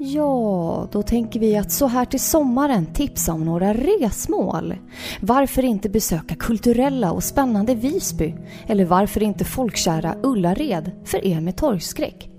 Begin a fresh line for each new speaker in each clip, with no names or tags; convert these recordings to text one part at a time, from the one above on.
Ja, då tänker vi att så här till sommaren tipsa om några resmål. Varför inte besöka kulturella och spännande Visby? Eller varför inte folkkära Ullared för er med torgskräck?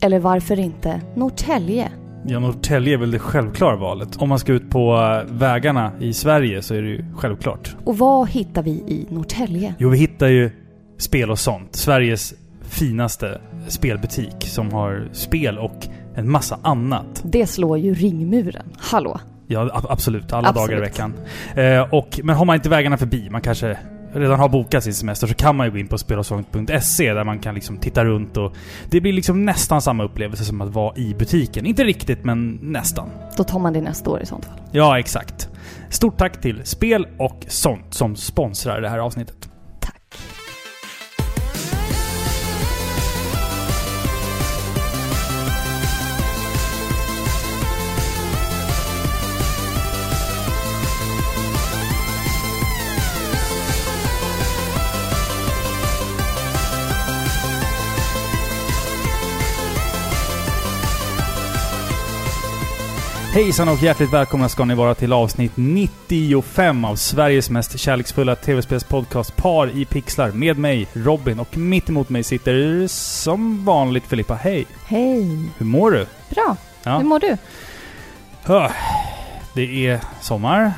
Eller varför inte Norrtälje?
Ja, Norrtälje är väl det självklara valet. Om man ska ut på äh, vägarna i Sverige så är det ju självklart.
Och vad hittar vi i Norrtälje?
Jo, vi hittar ju Spel och sånt. Sveriges finaste spelbutik som har spel och en massa annat.
Det slår ju ringmuren. Hallå?
Ja, absolut. Alla
Absolut.
dagar i veckan. Eh, och, men har man inte vägarna förbi, man kanske redan har bokat sin semester, så kan man ju gå in på spelosång.se där man kan liksom titta runt och det blir liksom nästan samma upplevelse som att vara i butiken. Inte riktigt, men nästan.
Då tar man det nästa år i sånt fall.
Ja, exakt. Stort tack till Spel och sånt som sponsrar det här avsnittet. Hejsan och hjärtligt välkomna ska ni vara till avsnitt 95 av Sveriges mest kärleksfulla tv-spelspodcast Par i pixlar med mig, Robin, och mitt emot mig sitter som vanligt Filippa. Hej!
Hej.
Hur mår du?
Bra.
Ja.
Hur mår du?
Hö, Det är sommar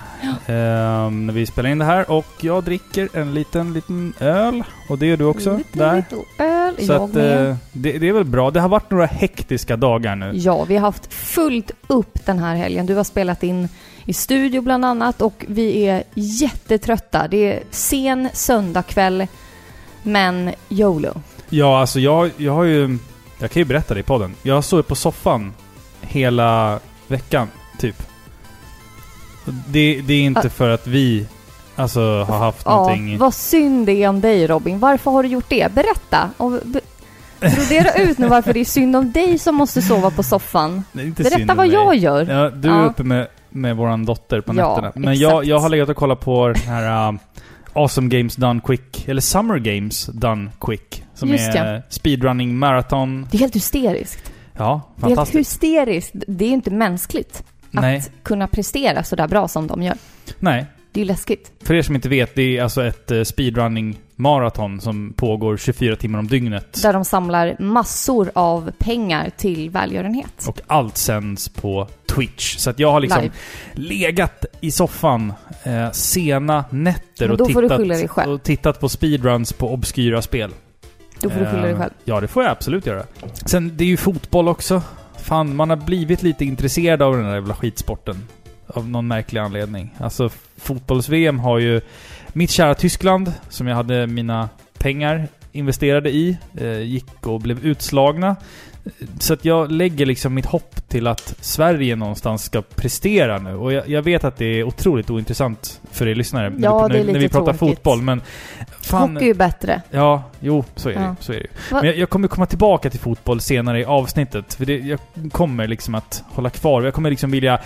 ehm, när vi spelar in det här och jag dricker en liten, liten öl. Och det gör du också
Lite,
där.
lite öl.
Så
jag
att,
med.
eh, det, det är väl bra. Det har varit några hektiska dagar nu.
Ja, vi har haft fullt upp den här helgen. Du har spelat in i studio bland annat och vi är jättetrötta. Det är sen söndagkväll, men YOLO.
Ja, alltså jag, jag har ju... Jag kan ju berätta det i podden. Jag har sovit på soffan hela veckan, typ. Det, det är inte
Ah.
för att vi alltså har haft
Ja,
någonting...
vad synd det är om dig Robin. Varför har du gjort det? Berätta. Och be- brodera ut nu varför det är synd om dig som måste sova på soffan. Berätta vad
mig.
jag gör.
Ja, du är
Ja.
uppe med, med våran dotter på
Ja,
nätterna. Men jag,
exakt.
jag har legat och kollat på den här uh, Awesome Games Done Quick, eller Summer Games Done Quick. Som
Just
är speedrunning marathon.
Det är helt hysteriskt.
Ja,
Det är helt
fantastiskt.
hysteriskt. Det är inte mänskligt
Nej,
att kunna prestera så där bra som de gör.
nej.
Det är ju läskigt.
För er som inte vet, det är alltså ett uh, speedrunning maraton som pågår 24 timmar om dygnet.
Där de samlar massor av pengar till välgörenhet.
Och allt sänds på Twitch. Så att jag har liksom
Live.
legat i soffan eh, sena nätter och tittat, och tittat på speedruns på obskyra spel.
Då får du skylla dig
Eh,
själv.
Ja, det får jag absolut göra. Sen, det är ju fotboll också. Fan, man har blivit lite intresserad av den där jävla skitsporten. Av någon märklig anledning. Alltså, fotbolls-VM har ju... Mitt kära Tyskland, som jag hade mina pengar investerade i, eh, gick och blev utslagna. Så att jag lägger liksom mitt hopp till att Sverige någonstans ska prestera nu. Och jag, jag vet att det är otroligt ointressant för er lyssnare när,
Ja,
vi,
det är
när, när vi
lite
pratar
tråkigt.
fotboll, men... Fan,
Hockey är ju bättre.
Ja, jo, så är det.
Ja.
Så är det Men jag, jag kommer komma tillbaka till fotboll senare i avsnittet. För det, jag kommer liksom att hålla kvar. Jag kommer liksom vilja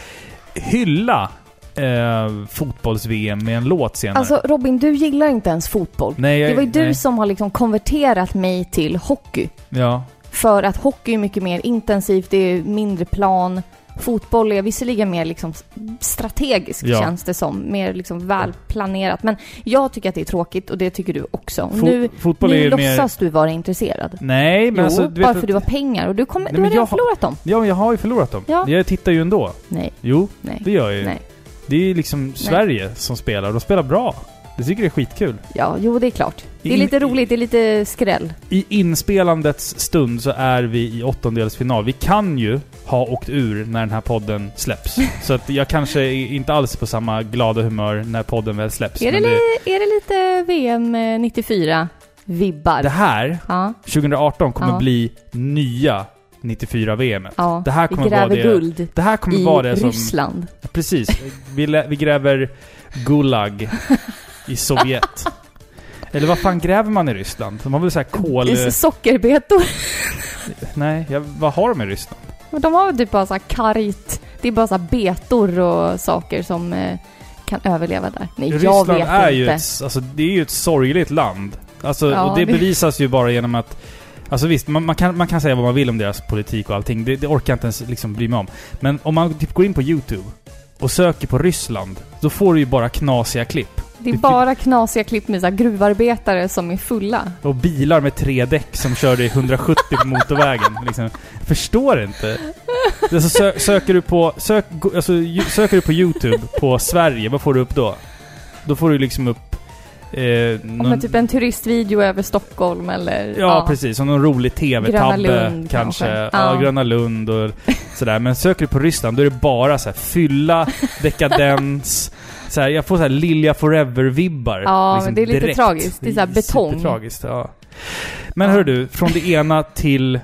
hylla eh, fotbolls-VM med en låt senare.
Alltså Robin, du gillar inte ens fotboll.
nej, jag,
Det var ju du
nej.
som har liksom konverterat mig till hockey.
Ja.
För att hockey är mycket mer intensivt, det är mindre plan. Fotboll är visserligen mer liksom strategiskt
Ja.
känns det som. Mer liksom välplanerat. Men jag tycker att det är tråkigt och det tycker du också. Och
Fo-
nu
fotboll
nu
ju mer...
låtsas du vara intresserad.
Nej, men
jo,
alltså... Du
bara för
att-
du har pengar och du, kommer,
Nej,
du har
men
redan
jag har-
förlorat dem.
Ja, jag har ju förlorat dem.
Ja.
Jag tittar ju ändå.
Nej,
Jo,
nej,
det gör jag ju.
nej.
Det är ju liksom Sverige som spelar. och De spelar bra. Jag tycker det är skitkul.
Ja, jo det är klart. Det är
In-
lite roligt, det är lite skräll.
I inspelandets stund så är vi i åttondelsfinal. Vi kan ju ha åkt ur när den här podden släpps. så att jag kanske är inte alls på samma glada humör när podden väl släpps.
Är det, li- är det lite VM eh, 94-vibbar?
det här,
Ja,
2018, kommer
Ja.
bli nya 94-VM.
ja.
Det här
Vi
kommer vara
gräver
det...
guld
Det här kommer
i
vara det som...
Ryssland.
Precis. Vi, vi gräver Gulag i Sovjet. Eller vad fan gräver man i Ryssland? De har väl såhär kol...
Sockerbetor.
Nej, jag, vad har de i Ryssland?
Men De har väl typ bara så här karit. Det är bara så här betor och saker som eh, kan överleva där. Nej, jag
Ryssland
vet
är
inte.
ju ett, alltså, det är ju ett sorgligt land. Alltså,
Ja,
och det
det-
bevisas ju bara genom att Alltså visst, man, man, kan, man kan säga vad man vill om deras politik och allting. Det, det orkar jag inte ens liksom bry mig om. Men om man typ går in på YouTube och söker på Ryssland, då får du ju bara knasiga klipp.
Det är bara knasiga klipp med så här gruvarbetare som är fulla.
Och bilar med tre däck som körde i 170 på motorvägen. Liksom. Jag förstår inte. Alltså, sö söker, du på, sök, alltså, söker du på YouTube på Sverige, vad får du upp då? Då får du liksom upp... Eh,
Om
någon,
en typ en turistvideo över Stockholm eller...
Ja, precis. Och någon rolig TV-tabbe kanske.
kanske.
Ja.
Ja.
Gröna Lund och sådär. Men söker du på Ryssland, då är det bara så här fylla, dekadens. Så här, jag får så här Lilja Forever-vibbar.
Ja, men det är lite
direkt.
tragiskt. Det är så här betong.
Supertragiskt, ja. Men
Ja.
hör du, från det ena till eh,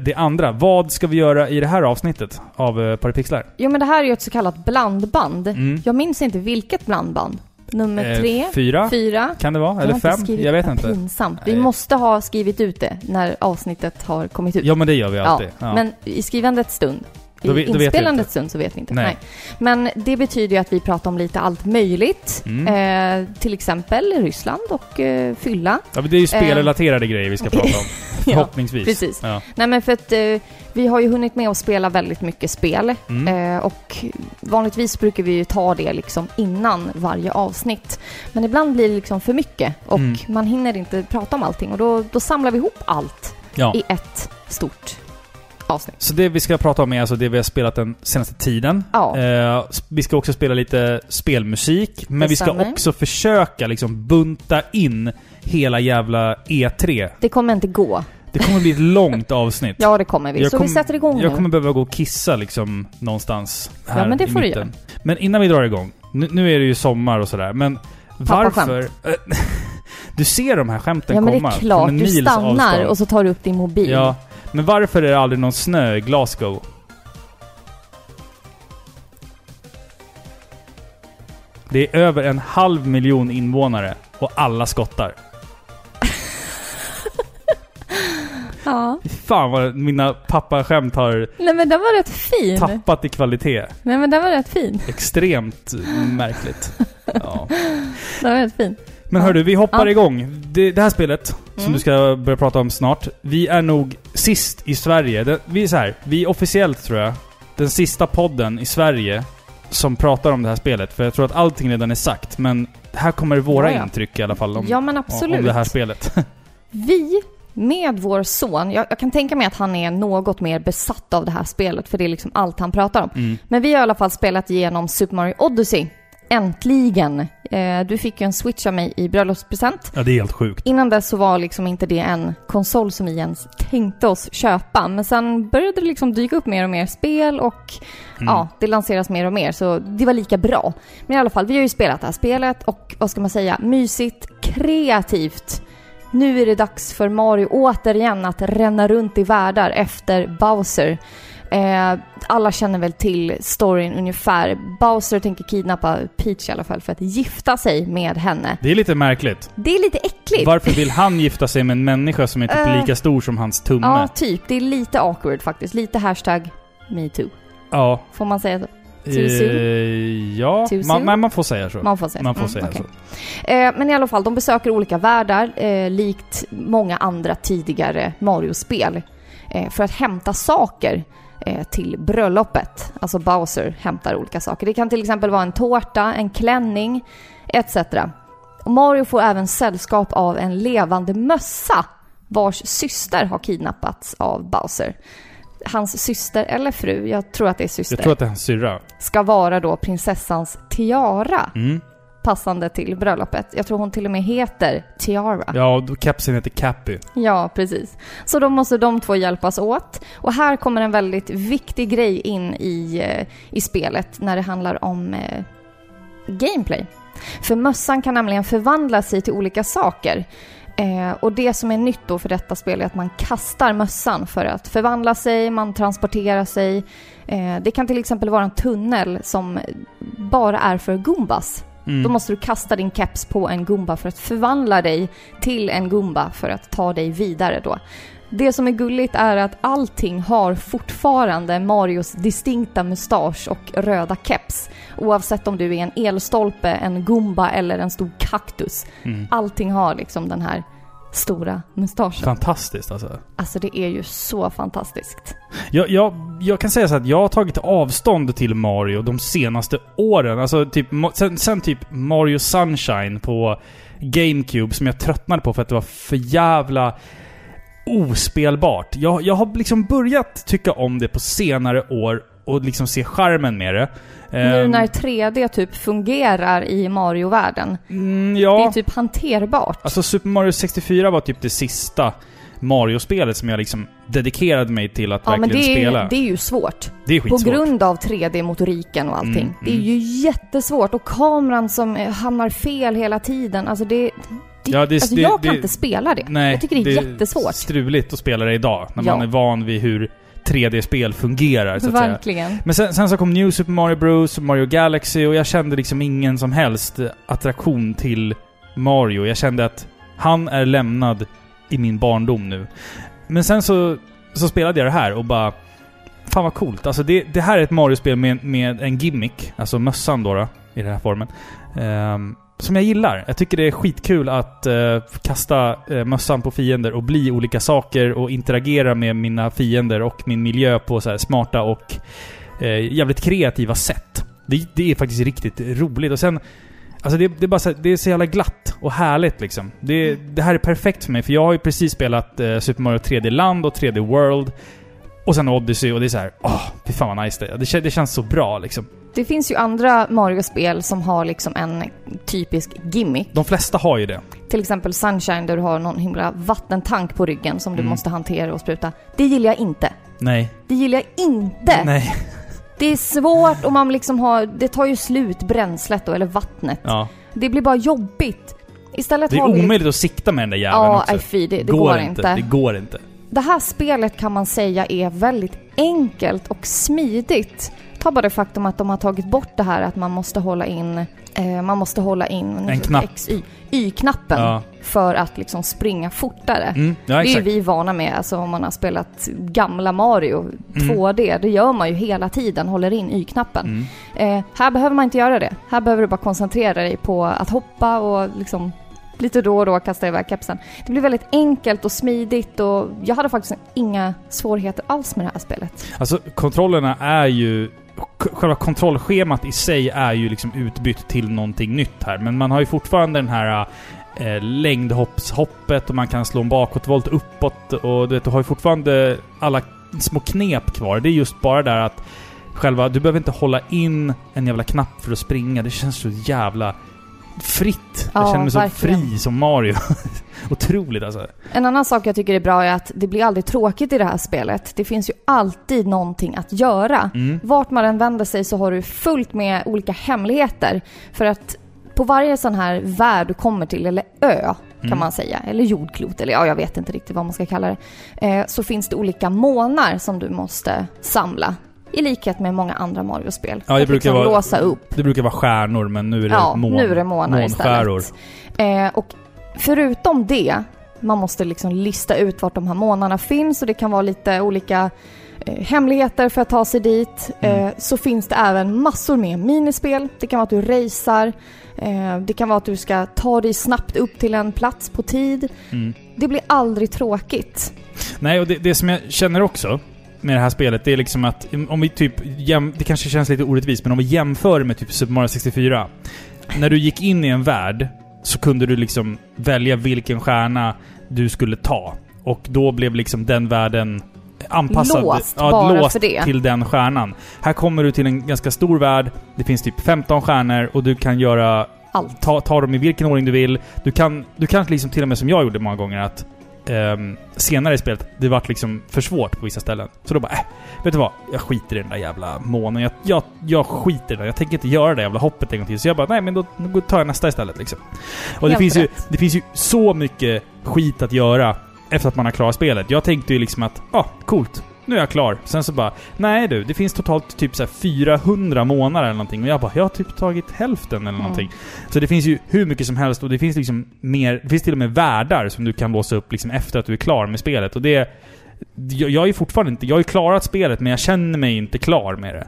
det andra. Vad ska vi göra i det här avsnittet av eh, Paripixlar?
Jo, men det här är ju ett så kallat blandband.
Mm.
Jag minns inte vilket blandband. Nummer
Eh,
tre,
fyra?
fyra.
Kan det vara?
Jag
Eller fem? Jag vet inte.
Pinsamt. Vi
Nej.
måste ha skrivit ut det när avsnittet har kommit ut.
Ja, men det gör vi alltid. Ja.
Men i skrivandets stund, i
Då inte.
stund så vet vi inte.
Nej.
Nej. Men det betyder ju att vi pratar om lite allt möjligt.
Mm.
Eh, till exempel Ryssland och eh, fylla.
Ja, men det är ju spelrelaterade grejer vi ska prata om. Förhoppningsvis.
precis.
Ja.
Nej men för att eh, vi har ju hunnit med att spela väldigt mycket spel.
Mm.
Eh, och vanligtvis brukar vi ju ta det liksom innan varje avsnitt. Men ibland blir det liksom för mycket och
Mm.
man hinner inte prata om allting. Och då, då samlar vi ihop allt
ja.
i ett stort avsnitt.
Så det vi ska prata om är alltså det vi har spelat den senaste tiden.
Ja.
Eh, vi ska också spela lite spelmusik, men
Det
vi ska
stämmer.
också försöka liksom bunta in hela jävla E3.
Det kommer inte gå.
Det kommer bli ett långt avsnitt.
Ja, det kommer vi.
Jag
Så
kom-
vi sätter igång
Jag
nu.
kommer behöva gå och kissa liksom någonstans här
Ja, men det får du
mitten. Men innan vi drar igång. Nu, nu är det ju sommar och sådär, men varför... du ser de här skämten
Ja, men det
komma
är klart.
från en
Du
mils
stannar
avstånd.
och så tar du upp din mobil.
Ja, men varför är det aldrig någon snö i Glasgow? Det är över en halv miljon invånare och alla skottar.
Ja.
Fan vad mina pappaskämt har
Nej, men den var rätt fin.
tappat i kvalitet.
Nej, men den var rätt fin.
Extremt märkligt. Ja.
Den var rätt fin.
Men hördu, vi hoppar
Ja.
igång. Det, det här spelet, som
Mm.
du ska börja prata om snart. Vi är nog sist i Sverige. Det, vi är så här, vi är officiellt tror jag, den sista podden i Sverige som pratar om det här spelet. För jag tror att allting redan är sagt, men här kommer våra
Ja, ja.
intryck i alla fall om,
Ja, men absolut.
om det här spelet.
Vi, med vår son, jag, jag kan tänka mig att han är något mer besatt av det här spelet, för det är liksom allt han pratar om.
Mm.
Men vi har i alla fall spelat igenom Super Mario Odyssey. Äntligen! Eh, du fick ju en Switch av mig i bröllopspresent.
Ja, det är helt sjukt.
Innan dess så var liksom inte det en konsol som vi ens tänkte oss köpa. Men sen började det liksom dyka upp mer och mer spel och
Mm.
ja, det lanseras mer och mer. Så det var lika bra. Men i alla fall, vi har ju spelat det här spelet och vad ska man säga, mysigt, kreativt. Nu är det dags för Mario återigen att ränna runt i världar efter Bowser. Eh, alla känner väl till storyn ungefär. Bowser tänker kidnappa Peach i alla fall för att gifta sig med henne.
Det är lite märkligt.
Det är lite äckligt.
Varför vill han gifta sig med en människa som är typ
Eh,
lika stor som hans tumme?
Ja, typ. Det är lite awkward faktiskt. Lite hashtag metoo.
Ja.
Får man säga så? Too soon?
Eh, ja,
Too
man,
soon?
man, man får säga så.
Man får säga
Man får
Mm,
säga
okej.
så.
Eh, men i alla fall, de besöker olika världar, eh, likt många andra tidigare Mario-spel, eh, för att hämta saker till bröllopet. Alltså Bowser hämtar olika saker. Det kan till exempel vara en tårta, en klänning, etc. Och Mario får även sällskap av en levande mössa vars syster har kidnappats av Bowser. Hans syster eller fru, jag tror att det är syster,
Jag tror att det är hans syrra.
ska vara då prinsessans tiara
Mm.
Passande till bröllopet. Jag tror hon till och med heter Tiara.
Ja, och kepsen heter Cappy.
Ja, precis. Så då måste de två hjälpas åt. Och här kommer en väldigt viktig grej in i, eh, i spelet när det handlar om eh, gameplay. För mössan kan nämligen förvandla sig till olika saker. Eh, och det som är nytt då för detta spel är att man kastar mössan för att förvandla sig, man transporterar sig. Eh, det kan till exempel vara en tunnel som bara är för Goombas.
Mm.
Då måste du kasta din keps på en Goomba för att förvandla dig till en Goomba för att ta dig vidare då. Det som är gulligt är att allting har fortfarande Marios distinkta mustasch och röda keps. Oavsett om du är en elstolpe, en Goomba eller en stor kaktus.
Mm.
Allting har liksom den här stora mustascher.
Fantastiskt alltså.
Alltså det är ju så fantastiskt.
Jag, jag, jag kan säga så att jag har tagit avstånd till Mario de senaste åren. Alltså typ, sen, sen typ Mario Sunshine på GameCube som jag tröttnade på för att det var för jävla ospelbart. Jag, jag har liksom börjat tycka om det på senare år och liksom se charmen med det.
Nu
Ehm,
när 3D typ fungerar i Mario-världen.
mm,
Det
ja.
är typ hanterbart.
Alltså Super Mario 64 var typ det sista Mario-spelet som jag liksom dedikerade mig till att
ja, men
verkligen
det
spela.
är, det är ju svårt.
det är
På
skitsvårt.
grund av 3D-motoriken och allting.
Mm,
Det är
mm.
ju jättesvårt. Och kameran som eh, hamnar fel hela tiden. Alltså det... det
Ja, det-
alltså
det-
jag kan
det-
inte spela det.
Nej,
jag tycker det är jättesvårt.
struligt att spela det idag. När
Ja.
man är van vid hur 3D-spel fungerar, så att säga. Men sen, sen så kom New Super Mario Bros, Mario Galaxy och jag kände liksom ingen som helst attraktion till Mario. Jag kände att han är lämnad i min barndom nu. Men sen så, så spelade jag det här och bara... Fan vad coolt. Alltså det, det här är ett Mario-spel med, med en gimmick. Alltså mössan då, då i den här formen. Ehm, som jag gillar. Jag tycker det är skitkul att eh, kasta uh, mössan på fiender och bli olika saker och interagera med mina fiender och min miljö på så här smarta och eh, jävligt kreativa sätt. Det, det är faktiskt riktigt roligt. Och sen... Alltså det, det är bara så, det är så jävla glatt och härligt liksom. Det, det här är perfekt för mig, för jag har ju precis spelat eh, Super Mario 3D Land och 3D World. Och sen Odyssey och det är så här, åh, fy fan vad nice det är. Det, kän- det känns så bra liksom.
Det finns ju andra Mario-spel som har liksom en typisk gimmick.
De flesta har ju det.
Till exempel Sunshine där du har någon himla vattentank på ryggen som du
Mm.
måste hantera och spruta. Det gillar jag inte.
Nej.
Det gillar jag inte!
Nej.
Det är svårt och man liksom har... Det tar ju slut, bränslet då, eller vattnet.
Ja.
Det blir bara jobbigt. Istället
Det är
har vi...
omöjligt att sikta med den där jäveln
Ja,
också.
nej fy, det, det går, inte.
Det går inte.
Det här spelet kan man säga är väldigt enkelt och smidigt. Ta bara det faktum att de har tagit bort det här att man måste hålla in, eh, man måste hålla in
En knapp.
X, y, Y-knappen
Ja.
för att liksom springa fortare.
Mm, ja
det är ju vi vana med, alltså om man har spelat gamla Mario
Mm.
2D. Det gör man ju hela tiden, håller in Y-knappen.
Mm.
Eh, här behöver man inte göra det. Här behöver du bara koncentrera dig på att hoppa och liksom lite då och då kasta iväg kepsen. Det blir väldigt enkelt och smidigt och jag hade faktiskt inga svårigheter alls med det här spelet.
Alltså kontrollerna är ju... Själva kontrollschemat i sig är ju liksom utbytt till någonting nytt här. Men man har ju fortfarande den här eh, längdhoppshoppet och man kan slå en bakåtvolt uppåt och du vet, du har ju fortfarande alla små knep kvar. Det är just bara där att själva... Du behöver inte hålla in en jävla knapp för att springa. Det känns så jävla fritt. jag
Ja,
känner mig så
verkligen.
fri som Mario. Otroligt alltså.
En annan sak jag tycker är bra är att det blir aldrig tråkigt i det här spelet. Det finns ju alltid någonting att göra.
Mm.
Vart man än vänder sig så har du fullt med olika hemligheter. För att på varje sån här värld du kommer till, eller ö kan
Mm.
man säga, eller jordklot, eller ja, jag vet inte riktigt vad man ska kalla det. Eh, så finns det olika månar som du måste samla. I likhet med många andra Mario-spel.
Ja, det brukar
liksom
vara-
låsa upp.
Det brukar vara stjärnor, men nu är det
Ja,
mån,
nu är det månar
månskäror.
istället. Eh, och förutom det, man måste liksom lista ut vart de här månarna finns och det kan vara lite olika eh, hemligheter för att ta sig dit.
Mm.
Eh, så finns det även massor med minispel. Det kan vara att du racear. Eh, det kan vara att du ska ta dig snabbt upp till en plats på tid.
Mm.
Det blir aldrig tråkigt.
Nej, och det, det som jag känner också med det här spelet, det är liksom att om vi typ Det kanske känns lite orättvist, men om vi jämför med typ Super Mario 64. När du gick in i en värld så kunde du liksom välja vilken stjärna du skulle ta. Och då blev liksom den världen anpassad
Låst bara
låst
för det.
till den stjärnan. Här kommer du till en ganska stor värld. Det finns typ 15 stjärnor och du kan göra
Allt.
ta, ta dem i vilken ordning du vill. Du kan, du kan liksom till och med som jag gjorde många gånger att ehm, senare i spelet, det vart liksom för svårt på vissa ställen. Så då bara, äh, vet du vad? Jag skiter i den där jävla månen. Jag, jag, jag skiter i den. Jag tänker inte göra det jävla hoppet en gång till. Så jag bara, nej men då, då tar jag nästa istället liksom. Och det
Helt
finns, ju,
rätt.
det finns ju så mycket skit att göra efter att man har klarat spelet. Jag tänkte ju liksom att, ja, ah, coolt. Nu är jag klar. Sen så bara, nej du, det finns totalt typ så här 400 månader eller någonting. Och jag bara, jag har typ tagit hälften eller
Mm.
någonting. Så det finns ju hur mycket som helst och det finns liksom mer, det finns till och med världar som du kan låsa upp liksom efter att du är klar med spelet. Och det... Jag, jag är fortfarande inte... Jag har ju klarat spelet men jag känner mig inte klar med det.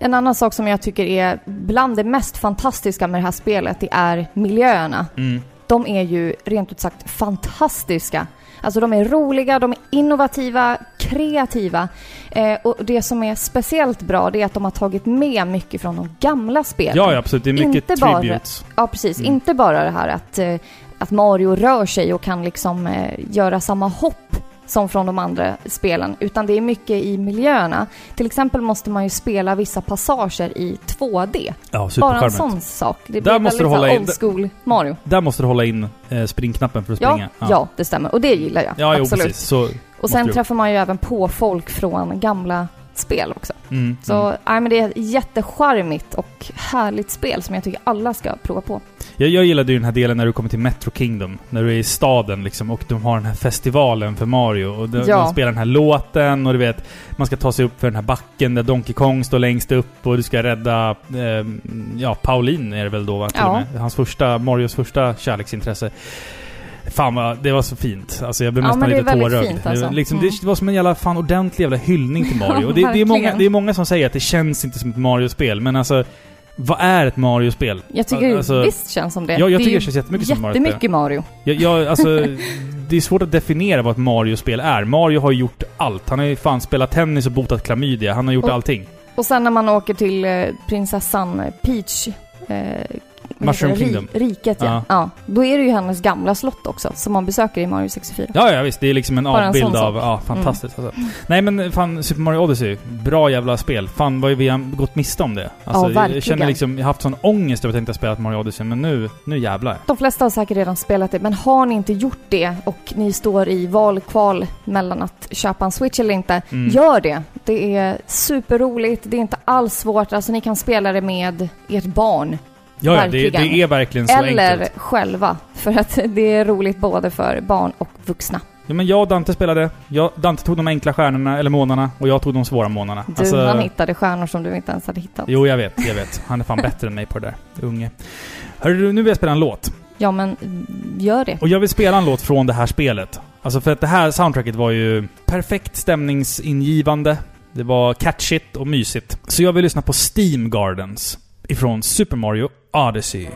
En annan sak som jag tycker är bland det mest fantastiska med det här spelet, det är miljöerna.
Mm.
de är ju rent ut sagt fantastiska. Alltså de är roliga, de är innovativa, kreativa. Eh, och det som är speciellt bra det är att de har tagit med mycket från de gamla spelen.
Ja, ja absolut. Det är mycket
Inte bara-
tributes.
Ja, precis.
Mm.
Inte bara det här att, eh, att Mario rör sig och kan liksom eh, göra samma hopp som från de andra spelen, utan det är mycket i miljöerna. Till exempel måste man ju spela vissa passager i 2D.
Ja,
Bara en sån sak. Det
Där
blir
måste du hålla in-
school Mario.
Där måste du hålla in eh, springknappen för att
Ja,
springa.
ja. det stämmer. Och det gillar jag.
Ja, jo,
absolut.
precis. Så,
Och sen träffar man ju även på folk från gamla spel också.
mm,
Så
mm.
nej, men det är ett jättecharmigt och härligt spel som jag tycker alla ska prova på.
Jag, jag gillade ju den här delen när du kommer till Metro Kingdom. När du är i staden liksom och de har den här festivalen för Mario. Och de,
Ja.
de spelar den här låten och du vet, man ska ta sig upp för den här backen där Donkey Kong står längst upp och du ska rädda, eh, ja, Pauline är det väl då va? Till
Ja.
och med. Hans första, Marios första kärleksintresse. Fan vad, det var så fint. Alltså jag blev
Ja,
nästan lite tårögd.
fint, alltså.
liksom,
Mm.
det var som en jävla fan ordentlig jävla hyllning till Mario. Och det, det, är många, det är många som säger att det känns inte som ett Mario-spel, men alltså vad är ett Mario-spel?
Jag tycker
Alltså-
visst känns som det.
Ja, jag
det
tycker det känns jättemycket som Mario-spel.
jättemycket Mario.
Jag, jag, alltså, det är svårt att definiera vad ett Mario-spel är. Mario har gjort allt. Han har ju fan spelat tennis och botat klamydia. Han har gjort
Och-
allting.
Och sen när man åker till eh, prinsessan Peach eh,
Mushroom? Kingdom.
Riket ja.
Ja.
ja. Då är det ju hennes gamla slott också, som man besöker i Mario 64.
Ja, ja visst. Det är liksom en
Bara en
avbild
sån
av... Ja, fantastiskt alltså. Nej men fan, Super Mario Odyssey. Bra jävla spel. Fan vad vi har gått miste om det. Alltså,
Ja,
jag
verkligen.
känner liksom... Jag har haft sån ångest över att jag inte har spelat Mario Odyssey, men nu... Nu jävlar.
De flesta har säkert redan spelat det, men har ni inte gjort det och ni står i val och kval mellan att köpa en Switch eller inte,
Mm.
gör det. Det är superroligt, det är inte alls svårt, alltså ni kan spela det med ert barn.
Ja, ja det, det är verkligen så
eller
enkelt.
själva, för att det är roligt både för barn och vuxna.
Ja, men jag och Dante spelade. Jag, Dante tog de enkla stjärnorna, eller månaderna, och jag tog de svåra månaderna.
Du,
Alltså-
han hittade stjärnor som du inte ens hade hittat.
Jo, jag vet. Jag vet. Han är fan bättre än mig på det där. Unge. Hörru nu vill jag spela en låt.
Ja, men gör det.
Och jag vill spela en låt från det här spelet. Alltså för att det här soundtracket var ju perfekt stämningsingivande. Det var catchigt och mysigt. Så jag vill lyssna på Steam Gardens ifrån Super Mario Odyssey.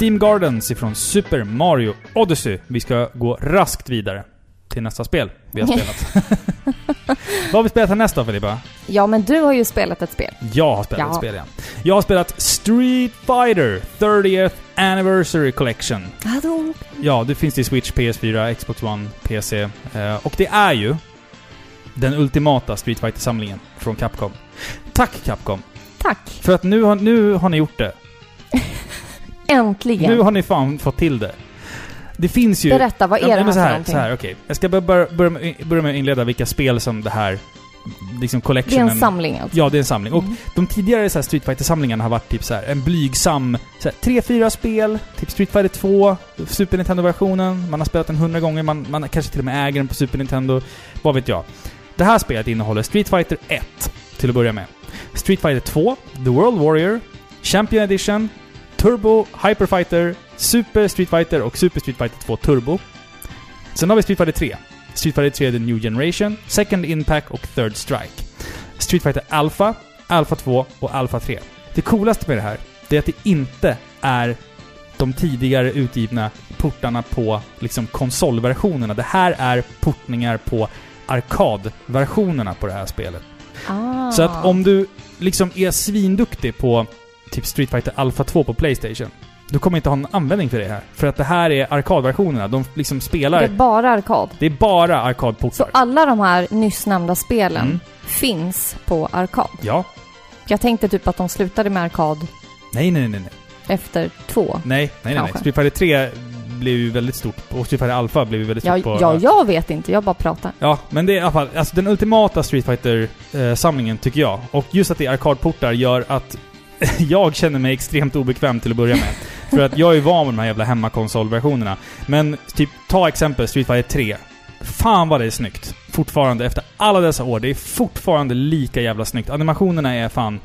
Steam Gardens ifrån Super Mario Odyssey. Vi ska gå raskt vidare till nästa spel vi har spelat. Vad har vi spelat härnäst då Filippa?
Ja, men du har ju spelat ett spel.
Jag har spelat
Ja.
ett spel, ja. Jag har spelat Street Fighter 30th Anniversary Collection.
Hallå.
Ja, det finns till Switch, PS4, Xbox One, PC. Eh, och det är ju den ultimata Street fighter samlingen från Capcom. Tack Capcom!
Tack.
För att nu har, nu har ni gjort det.
Äntligen.
Nu har ni fan fått till det. Det finns ju...
Berätta, vad är
Ja,
det här
så
för
här,
någonting?
så här, okej. Jag ska börja, med, börja med att inleda vilka spel som det här... Liksom
Det är
collectionen...
en samling alltså?
Ja, det är en samling. Och
Mm.
de tidigare så här Street fighter samlingarna har varit typ så här en blygsam... Så här, tre, fyra spel. Typ Street Fighter 2, Super Nintendo-versionen. Man har spelat den hundra gånger. Man, man kanske till och med äger den på Super Nintendo. Vad vet jag. Det här spelet innehåller Street Fighter 1, till att börja med. Street Fighter 2, The World Warrior, Champion Edition, Turbo, Hyper Fighter, Super Street Fighter och Super Street Fighter 2 Turbo. Sen har vi Street Fighter 3. Street Fighter 3 The New Generation, Second Impact och Third Strike. Street Fighter Alpha, Alpha 2 och Alpha 3. Det coolaste med det här, det är att det inte är de tidigare utgivna portarna på liksom konsolversionerna. Det här är portningar på arkadversionerna på det här spelet.
Ah.
Så att om du liksom är svinduktig på typ Street Fighter Alpha 2 på Playstation, du kommer inte ha någon användning för det här. För att det här är arkadversionerna. De liksom spelar...
Det är bara arkad.
Det är bara
Så
arkadportar.
alla de här nyss nämnda spelen
Mm.
finns på arkad?
Ja.
Jag tänkte typ att de slutade med arkad
Nej, nej, nej, nej.
efter två.
Nej, nej, nej. nej. Street Fighter 3 blev ju väldigt stort. Och Street Fighter Alpha blev ju väldigt
Ja,
stort på...
ja, jag vet inte. Jag bara pratar.
Ja, men det är i alla fall alltså den ultimata Street Fighter-samlingen tycker jag. Och just att det är arkadportar gör att jag känner mig extremt obekväm till att börja med. För att jag är van med de här jävla hemmakonsolversionerna. Men typ, ta exempel Street Fighter 3. Fan vad det är snyggt. Fortfarande, efter alla dessa år. Det är fortfarande lika jävla snyggt. Animationerna är fan...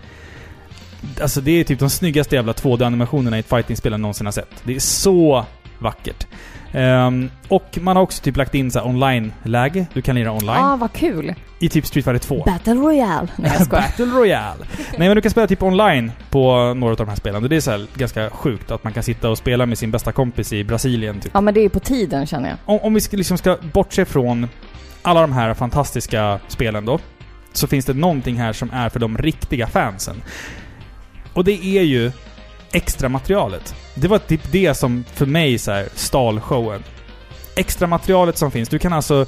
Alltså det är typ de snyggaste jävla 2D-animationerna i ett fightingspel jag någonsin har sett. Det är så vackert. Ehm, och man har också typ lagt in så online-läge. Du kan lira online.
Ah, vad kul.
I typ Street Fighter 2.
Battle Royale. Nej, jag.
Battle Royale. Nej men du kan spela typ online på några av de här spelen. Och det är så ganska sjukt att man kan sitta och spela med sin bästa kompis i Brasilien typ.
Ja, men det är på tiden känner jag.
Om, om vi ska, liksom ska bortse från alla de här fantastiska spelen då. Så finns det någonting här som är för de riktiga fansen. Och det är ju extra materialet. Det var typ det som för mig så här stal showen. Extra materialet som finns. Du kan alltså...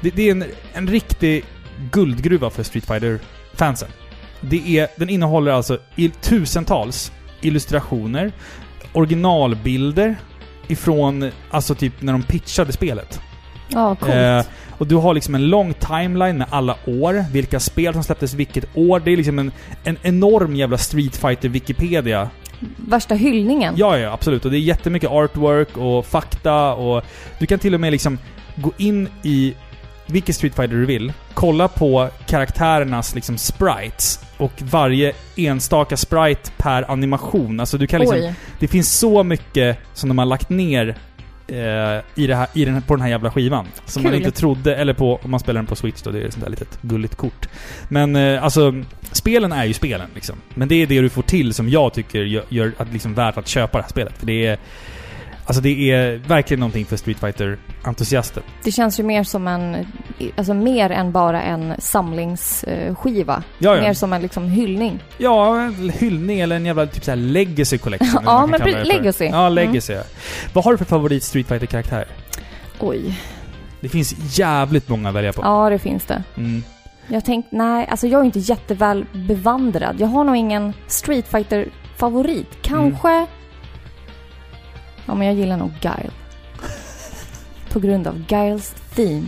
Det, det är en, en riktig guldgruva för Street fighter fansen Det är, den innehåller alltså i, tusentals illustrationer, originalbilder ifrån, alltså typ när de pitchade spelet.
Ja, coolt.
Eh, och du har liksom en lång timeline med alla år, vilka spel som släpptes vilket år. Det är liksom en, en enorm jävla Street fighter Wikipedia.
Värsta hyllningen.
Ja, ja, absolut. Och det är jättemycket artwork och fakta och du kan till och med liksom gå in i vilken Street Fighter du vill, kolla på karaktärernas liksom sprites och varje enstaka sprite per animation. Alltså du kan liksom...
Oj.
Det finns så mycket som de har lagt ner i det här, i den, på den här jävla skivan. Som man
Kul.
inte trodde, eller på, om man spelar den på Switch då, det är ett sånt där litet gulligt kort. Men eh, alltså, spelen är ju spelen liksom. Men det är det du får till som jag tycker gör, gör att liksom värt att köpa det här spelet. För det är... Alltså det är verkligen någonting för Street fighter entusiaster
Det känns ju mer som en, alltså mer än bara en samlingsskiva.
Ja, ja.
Mer som en liksom hyllning.
Ja, en hyllning eller en jävla typ såhär legacy collection.
Ja, men legacy.
Ja, legacy. ja. Vad har du för favorit Street fighter karaktär
Oj.
Det finns jävligt många att välja på.
Ja, det finns det.
Mm.
Jag tänkte, nej, alltså jag är inte jätteväl bevandrad. Jag har nog ingen Street fighter favorit Kanske...
Mm.
Ja, men jag gillar nog Guile. På grund av Giles theme.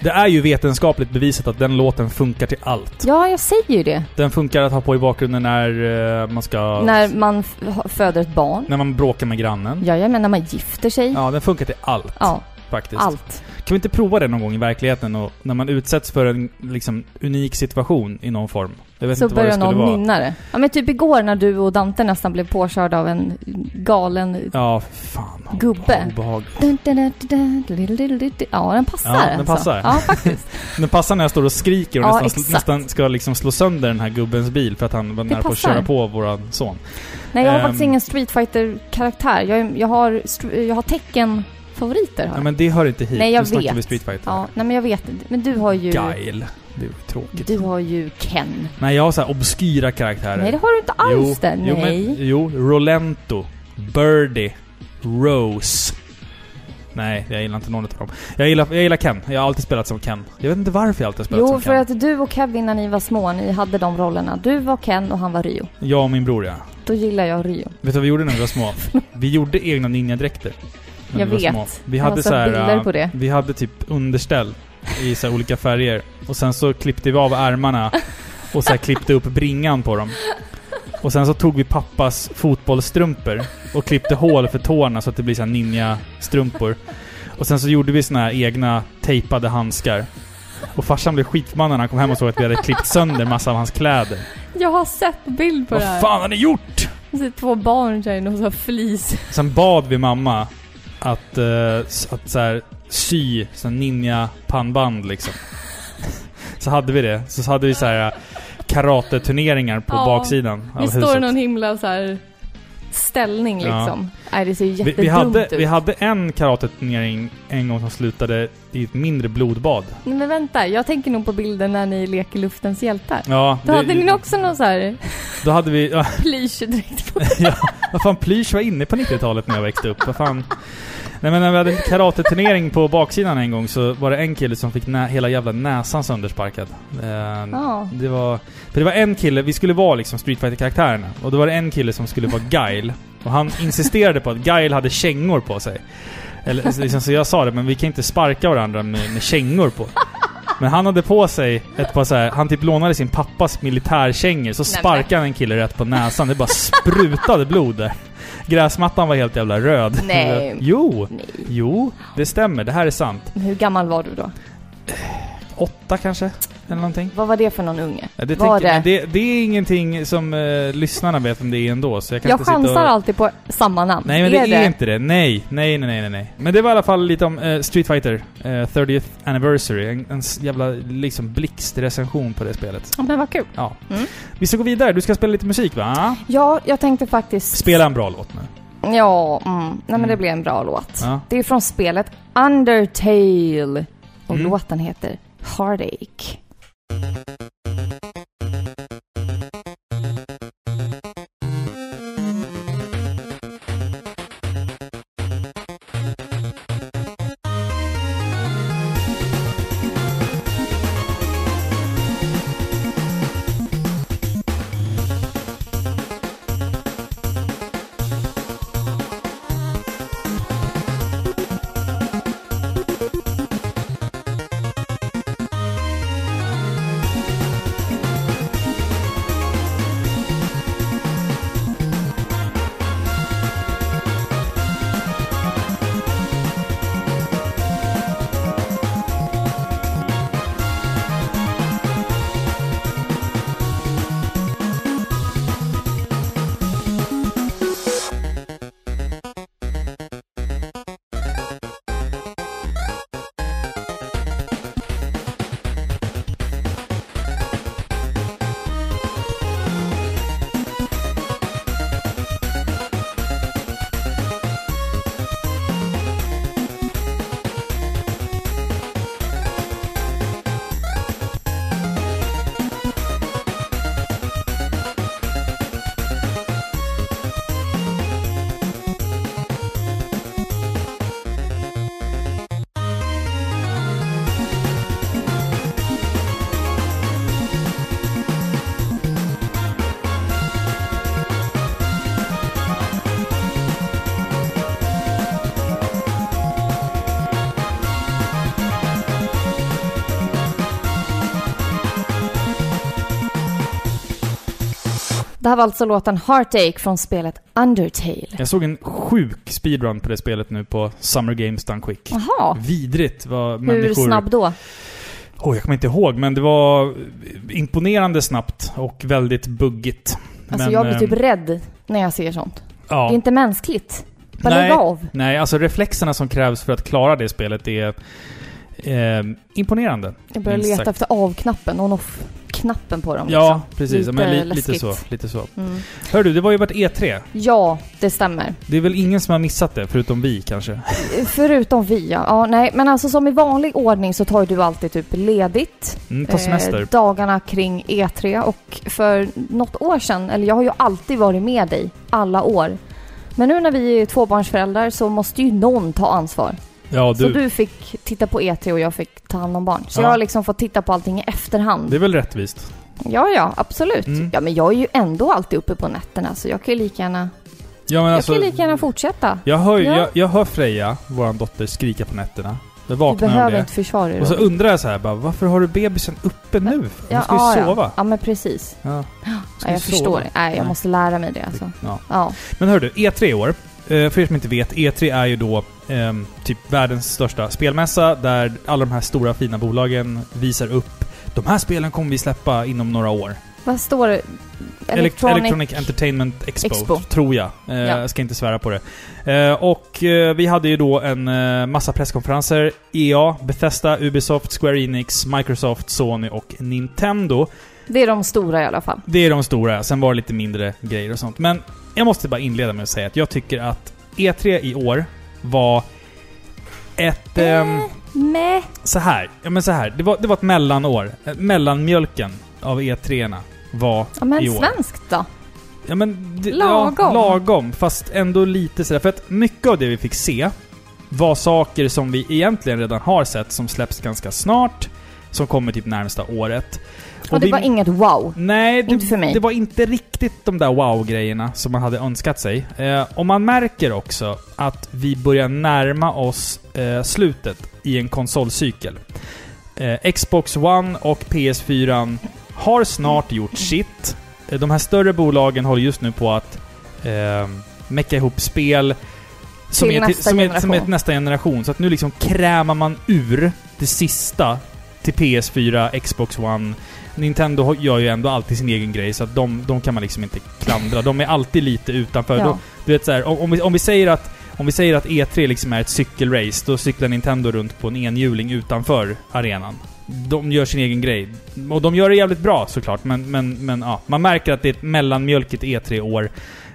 Det är ju vetenskapligt bevisat att den låten funkar till allt.
Ja, jag säger ju det.
Den funkar att ha på i bakgrunden när man ska...
När man föder ett barn.
När man bråkar med grannen.
Ja, jag menar när man gifter sig.
Ja, den funkar till allt.
Ja.
Faktiskt.
Allt.
Kan vi inte prova det någon gång i verkligheten och när man utsätts för en liksom unik situation i någon form?
så börjar någon nynna det. Ja, men typ igår när du och Dante nästan blev påkörda av en galen
ja, fan,
gubbe.
obehagligt.
ja, den passar.
Ja, den
alltså.
passar.
Ja, faktiskt.
den passar när jag står och skriker och
ja,
nästan, nästan, ska liksom slå sönder den här gubbens bil för att han var nära på att köra på våran son.
Nej, jag har
um,
faktiskt ehm. ingen Street fighter karaktär jag, jag, har, jag har tecken favoriter.
Ja, men det hör inte hit.
Nej, jag
nu
vet.
vi Street Fighter.
Ja, nej, men jag vet. Men du har ju...
Guile. Det är tråkigt.
Du har ju Ken.
Nej, jag har så här obskyra karaktärer.
Nej, det har du inte alls
jo,
det.
Jo,
Nej.
men, jo, Rolento. Birdie. Rose. Nej, jag gillar inte någon av dem. Jag gillar, jag gillar Ken. Jag har alltid spelat som Ken. Jag vet inte varför jag alltid har spelat
Jo,
som
för
Ken.
att du och Kevin när ni var små, ni hade de rollerna. Du var Ken och han var Ryo.
Jag och min bror, ja.
Då gillar jag Ryo.
Vet du vad vi gjorde när vi var små? Vi gjorde egna ninjadräkter.
Jag
vi
vet.
små. Vi
Jag har
hade så här,
bilder på det.
Vi hade typ underställ i så olika färger. Och sen så klippte vi av ärmarna och så klippte upp bringan på dem. Och sen så tog vi pappas fotbollsstrumpor och klippte hål för tårna så att det blir så ninja-strumpor. Och sen så gjorde vi såna här egna tejpade handskar. Och farsan blev skitförbannad när han kom hem och såg att vi hade klippt sönder massa av hans kläder.
Jag har sett bild på det
Vad
här.
fan har ni gjort?
Det sitter två barn där inne och så har flis.
Sen bad vi mamma att, s- att så här, sy så här ninja-pannband liksom. så hade vi det. Så hade vi så här eh, karateturneringar på
Ja.
baksidan av
Vi står i
huset.
någon himla så här ställning
Ja.
liksom. Nej, det ser ju
vi,
jättedumt
vi, hade,
ut.
vi hade en karateturnering en gång som slutade i ett mindre blodbad.
Nej, Men vänta, jag tänker nog på bilden när ni leker luftens hjältar.
Ja,
Då
det-
hade ni också någon så här
Då hade vi... Ja,
plyschdräkt på.
ja, vad fan, Plysch var inne på 90-talet när jag växte upp. Vad fan. Nej men när vi hade en karateturnering på baksidan en gång så var det en kille som fick hela jävla näsan söndersparkad. Eh,
Ja.
Det var... För det var en kille, vi skulle vara liksom Street fighter karaktärerna Och då var det en kille som skulle vara Guile. Och han insisterade på att Guile hade kängor på sig. Eller, liksom, så jag sa det, men vi kan inte sparka varandra med, med kängor på. Men han hade på sig ett par så här, han typ lånade sin pappas militärkängor, så sparkade han en kille rätt på näsan. Det bara sprutade blod där. Gräsmattan var helt jävla röd.
Nej.
Jo!
Nej.
Jo, det stämmer. Det här är sant.
Men Hur gammal var du då?
Åtta kanske? Eller någonting.
Vad var det för någon unge?
Ja, det,
Var
tänker,
det?
det? Det, är ingenting som eh, lyssnarna vet om det är ändå, så jag kan
Jag
inte sitta
chansar
och...
alltid på samma namn.
Nej men det är inte det. Nej, nej, nej, nej, nej. Men det var i alla fall lite om eh, Street Fighter eh, 30th Anniversary. En, en jävla liksom blixtrecension på det spelet.
Ja, men vad kul.
Ja.
Mm.
Vi ska gå vidare. Du ska spela lite musik va?
Ja, jag tänkte faktiskt...
Spela en bra låt nu.
Ja, mm. nej men
Mm.
det blir en bra låt.
Ja.
Det är från spelet Undertale. Och
Mm.
låten heter Heartache. Thank you. Här var alltså låten Heartache från spelet Undertale.
Jag såg en sjuk speedrun på det spelet nu på Summer Games Done Quick.
Jaha,
Vidrigt vad
hur
människor...
snabb då?
Oh, jag kommer inte ihåg, men det var imponerande snabbt och väldigt buggigt.
Alltså
men,
jag blir typ
ehm,
rädd när jag ser sånt.
ja.
Det är inte mänskligt. Bara
Nej.
av.
Nej, alltså reflexerna som krävs för att klara det spelet är eh, imponerande.
Jag börjar leta
sagt.
efter av-knappen, on-off-knappen på dem.
Ja,
liksom.
precis.
Lite
men li, lite så. Lite så.
Mm.
Hör du, det var ju varit E3.
Ja, det stämmer.
Det är väl ingen som har missat det, förutom vi kanske?
Förutom vi ja. ja. Nej, men alltså som i vanlig ordning så tar du alltid typ ledigt.
Mm, ta semester.
Eh, dagarna kring E3 och för något år sedan, eller jag har ju alltid varit med dig alla år. Men nu när vi är tvåbarnsföräldrar så måste ju någon ta ansvar.
Ja,
Så
du.
du fick titta på E3 och jag fick ta hand om barn. Så
Ja.
jag har liksom fått titta på allting i efterhand.
Det är väl rättvist?
Ja, ja, absolut.
Mm.
Ja, men jag är ju ändå alltid uppe på nätterna så jag kan ju lika gärna,
Ja, men
jag
alltså...
kan ju lika gärna fortsätta.
Jag hör, ju-
Ja.
jag, jag hör Freja, vår dotter, skrika på nätterna. Jag
Du
vaknar av
behöver inte försvara dig
Och så undrar jag så här bara, varför har du bebisen uppe nu? Hon
ja,
ska ju
ja,
sova.
Ja. ja, men precis.
Ja. Ska
Ja,
ju
jag
sova.
förstår. Nej, jag måste lära mig det alltså.
Ja. Men hör du, E3 i år. Eh, För er som inte vet, E3 är ju då ehm, typ världens största spelmässa där alla de här stora fina bolagen visar upp de här spelen kommer vi släppa inom några år.
Vad står det?
Elec-
Electronic...
Electronic Entertainment Expo,
Expo.
tror jag. Eh,
Ja.
Jag ska inte svära på det. Eh, och eh, vi hade ju då en eh, massa presskonferenser. EA, Bethesda, Ubisoft, Square Enix, Microsoft, Sony och Nintendo.
Det är de stora i alla fall.
Det är de stora, sen var det lite mindre grejer och sånt. Men jag måste bara inleda med att säga att jag tycker att E3 i år var ett... ehm,
Meh.
så här. Ja men så här. Det var, det var ett mellanår. Eh, Mellanmjölken av E3-erna var
Ja, men
i år.
svenskt då?
Ja men... Det,
Lagom.
Ja, lagom. Fast ändå lite sådär. För att mycket av det vi fick se var saker som vi egentligen redan har sett som släpps ganska snart. Som kommer typ närmsta året.
Och det
vi-
var inget wow.
Nej, det,
Inte för mig.
det var inte riktigt de där wow-grejerna som man hade önskat sig. Eh, och man märker också att vi börjar närma oss eh, slutet i en konsolcykel. Eh, Xbox One och PS4 har snart gjort sitt. Eh, de här större bolagen håller just nu på att eh, mecka ihop spel som är, till,
nästa
som, är, som är
generation.
till nästa generation. Så att nu liksom krämar man ur det sista till PS4, Xbox One. Nintendo gör ju ändå alltid sin egen grej, så att de, de kan man liksom inte klandra. De är alltid lite utanför.
Ja.
Då, du vet så här, om, vi, om, vi säger att, om vi säger att E3 liksom är ett cykelrace, då cyklar Nintendo runt på en enhjuling utanför arenan. De gör sin egen grej. Och de gör det jävligt bra såklart, men, men, men ja. Man märker att det är ett mellanmjölkigt E3-år.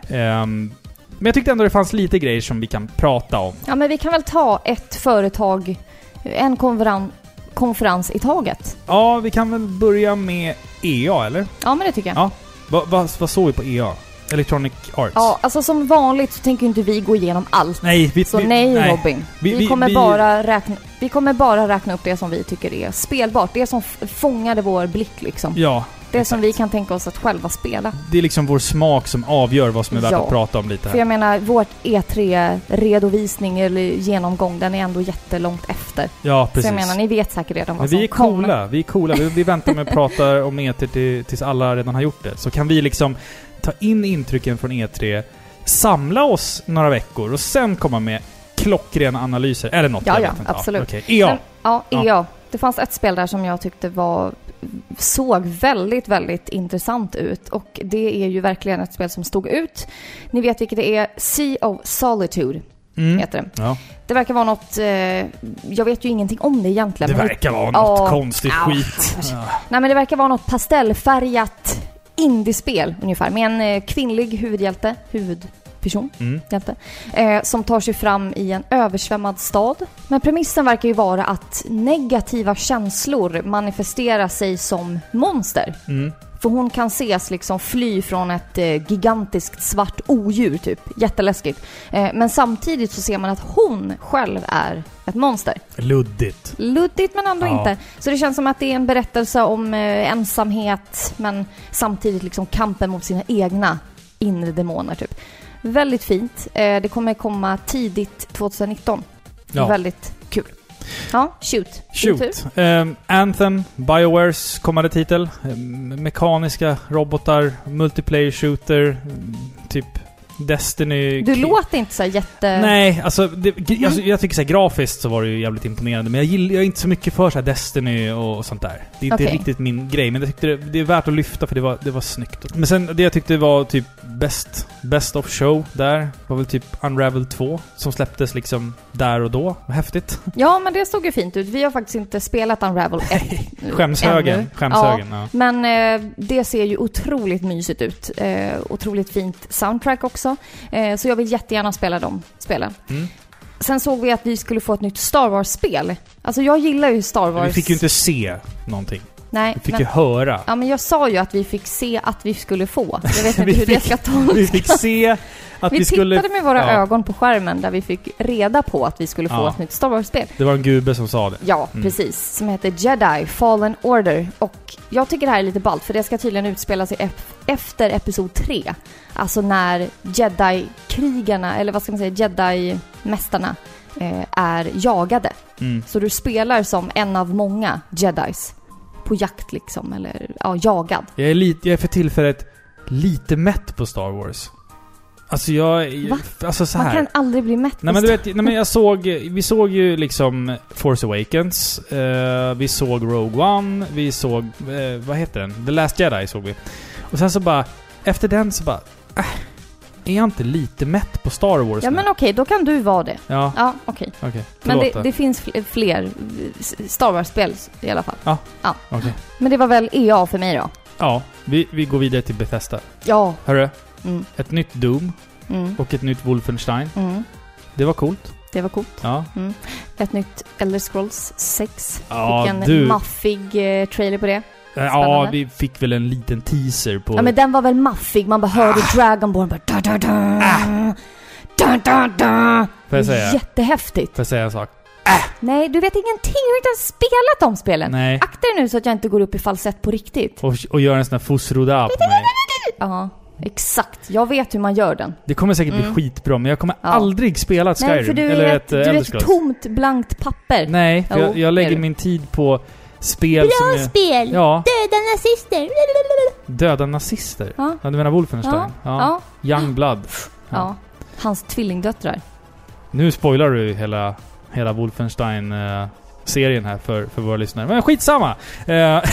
Ehm, men jag tyckte ändå det fanns lite grejer som vi kan prata om.
Ja, men vi kan väl ta ett företag, en konferens, konferens i taget.
Ja, vi kan väl börja med EA, eller?
Ja, men det tycker jag.
Ja. Vad vad vad såg vi på EA? Electronic Arts?
Ja, alltså som vanligt så tänker inte vi gå igenom allt.
Nej, vi...
Så
vi,
nej, Robin.
Vi-
Vi, kommer bara räkna, vi kommer bara räkna upp det som vi tycker är spelbart. Det som fångade vår blick liksom.
Ja,
Det som
exakt.
vi kan tänka oss att själva spela.
det är liksom vår smak som avgör vad som är värt
Ja.
att prata om lite
För
här.
jag menar, vårt E3-redovisning eller genomgång, den är ändå jättelångt efter.
Ja,
Så
precis.
jag menar, ni vet säkert redan
Men
vad
vi
som
är
kommer.
coola, vi är coola. Vi, vi väntar med att prata om E3 till, tills alla redan har gjort det. Så kan vi liksom ta in intrycken från E3, samla oss några veckor och sen komma med klockrena analyser. Eller något,
Ja, ja,
vet inte.
absolut.
okej. EA.
Men, ja,
Ja.
EA. Det fanns ett spel där som jag tyckte var såg väldigt, väldigt intressant ut och det är ju verkligen ett spel som stod ut. Ni vet vilket det är, Sea of Solitude
Mm.
heter det.
Ja.
Det verkar vara något, eh, jag vet ju ingenting om det egentligen.
Det verkar vara något
Ja.
konstigt
Ja.
skit.
Nej men det verkar vara något pastellfärgat indiespel ungefär med en eh, kvinnlig huvudhjälte, huvudperson,
Mm.
hjälte, eh, som tar sig fram i en översvämmad stad. Men premissen verkar ju vara att negativa känslor manifesterar sig som monster.
Mm.
För hon kan ses liksom fly från ett eh, gigantiskt svart odjur typ. Jätteläskigt. Eh, men samtidigt så ser man att hon själv är ett monster.
Luddigt.
Luddigt men ändå
Ja.
inte. Så det känns som att det är en berättelse om eh, ensamhet men samtidigt liksom kampen mot sina egna inre demoner typ. Väldigt fint. Eh, det kommer komma tidigt 2019.
Ja.
Väldigt kul. Ja, shoot.
Shoot. Ehm, Anthem, Biowares kommande titel. Ehm, mekaniska robotar, multiplayer shooter, mm, typ Destiny...
Du låter inte så jätte...
Nej, alltså, det, alltså jag tycker så här, grafiskt så var det ju jävligt imponerande. Men jag gillar jag är inte så mycket för så här Destiny och, och sånt där. Det är inte riktigt min grej. Men jag tyckte det, det är värt att lyfta för det var, det var snyggt. Men sen det jag tyckte var typ best, best of show där var väl typ Unravel 2. Som släpptes liksom där och då. Häftigt.
Ja, men det såg ju fint ut. Vi har faktiskt inte spelat Unravel 1
Skämshögen.
ännu.
Skämshögen, ja.
Men eh, det ser ju otroligt mysigt ut. Eh, otroligt fint soundtrack också. Eh, så jag vill jättegärna spela de spelen.
Mm.
Sen såg vi att vi skulle få ett nytt Star Wars-spel. Alltså jag gillar ju Star Wars.
Vi fick ju inte se någonting.
Nej,
Vi fick
men,
ju höra.
Ja, men jag sa ju att vi fick se att vi skulle få. Jag vet
Vi
inte hur det
fick-
ska tolkas.
Vi fick se att vi,
Vi
skulle...
tittade med våra
ja.
ögon på skärmen där vi fick reda på att vi skulle få
Ja.
ett nytt Star Wars-spel.
Det var en gubbe som sa det.
Ja,
Mm.
precis. Som heter Jedi Fallen Order. Och jag tycker det här är lite ballt för det ska tydligen utspela sig ef- efter Episod 3. Alltså när Jedi-krigarna, eller vad ska man säga, Jedi-mästarna eh, är jagade.
Mm.
Så du spelar som en av många Jedis. På jakt liksom, eller ja, jagad.
Jag är, lite, jag är för tillfället lite mätt på Star Wars. Alltså jag...
Va?
Alltså så
Man
här.
kan aldrig bli mätt
Nej men du vet, nej, men jag såg, vi såg ju liksom Force Awakens, eh, vi såg Rogue One, vi såg, eh, vad heter den? The Last Jedi såg vi. Och sen så bara, efter den så bara, äh, är jag inte lite mätt på Star Wars
Ja
nu?
men okej, då kan du vara det.
Ja,
Ja, okej.
okej.
Men
Förlåt
det, det finns fl- fler Star Wars-spel i alla fall.
Okej.
Men det var väl EA för mig då?
Ja, vi, vi går vidare till Bethesda.
Ja.
Hörru,
Mm,
ett nytt Doom
mm,
och ett nytt Wolfenstein.
mm.
Det var coolt.
Det var coolt.
Ja.
Mm. Ett nytt Elder Scrolls 6.
Ja,
Fick en
du.
maffig eh, trailer på det.
Ja, vi fick väl en liten teaser på...
Ja men den var väl maffig, man bara hörde Dragonborn bara da, da, da, da, da, da.
Får jag säga?
Jättehäftigt.
Får jag säga en sak?
Nej, du vet ingenting. Du har inte ens spelat de spelen.
Nej.
Akta dig nu så att jag inte går upp i falsett på riktigt.
Och, och göra en sån här fosroda på mig.
Ja, exakt. Jag vet hur man gör den.
Det kommer säkert bli
Mm.
skitbra, men jag kommer
Ja.
aldrig spela ett Skyrim.
Nej, för du
eller
är
ett,
ett,
eh,
du är ett tomt, blankt papper.
Nej, för
Jo,
jag, jag lägger min tid på spel som är...
spel!
Ja,
Döda nazister!
döda nazister.
Ja.
Ja, du menar Wolfenstein?
Ja. Ja.
Young Blood.
ja. Hans tvillingdöttrar.
Nu spoilar du hela, hela Wolfenstein-serien här för, för våra lyssnare. Men skitsamma! Eh,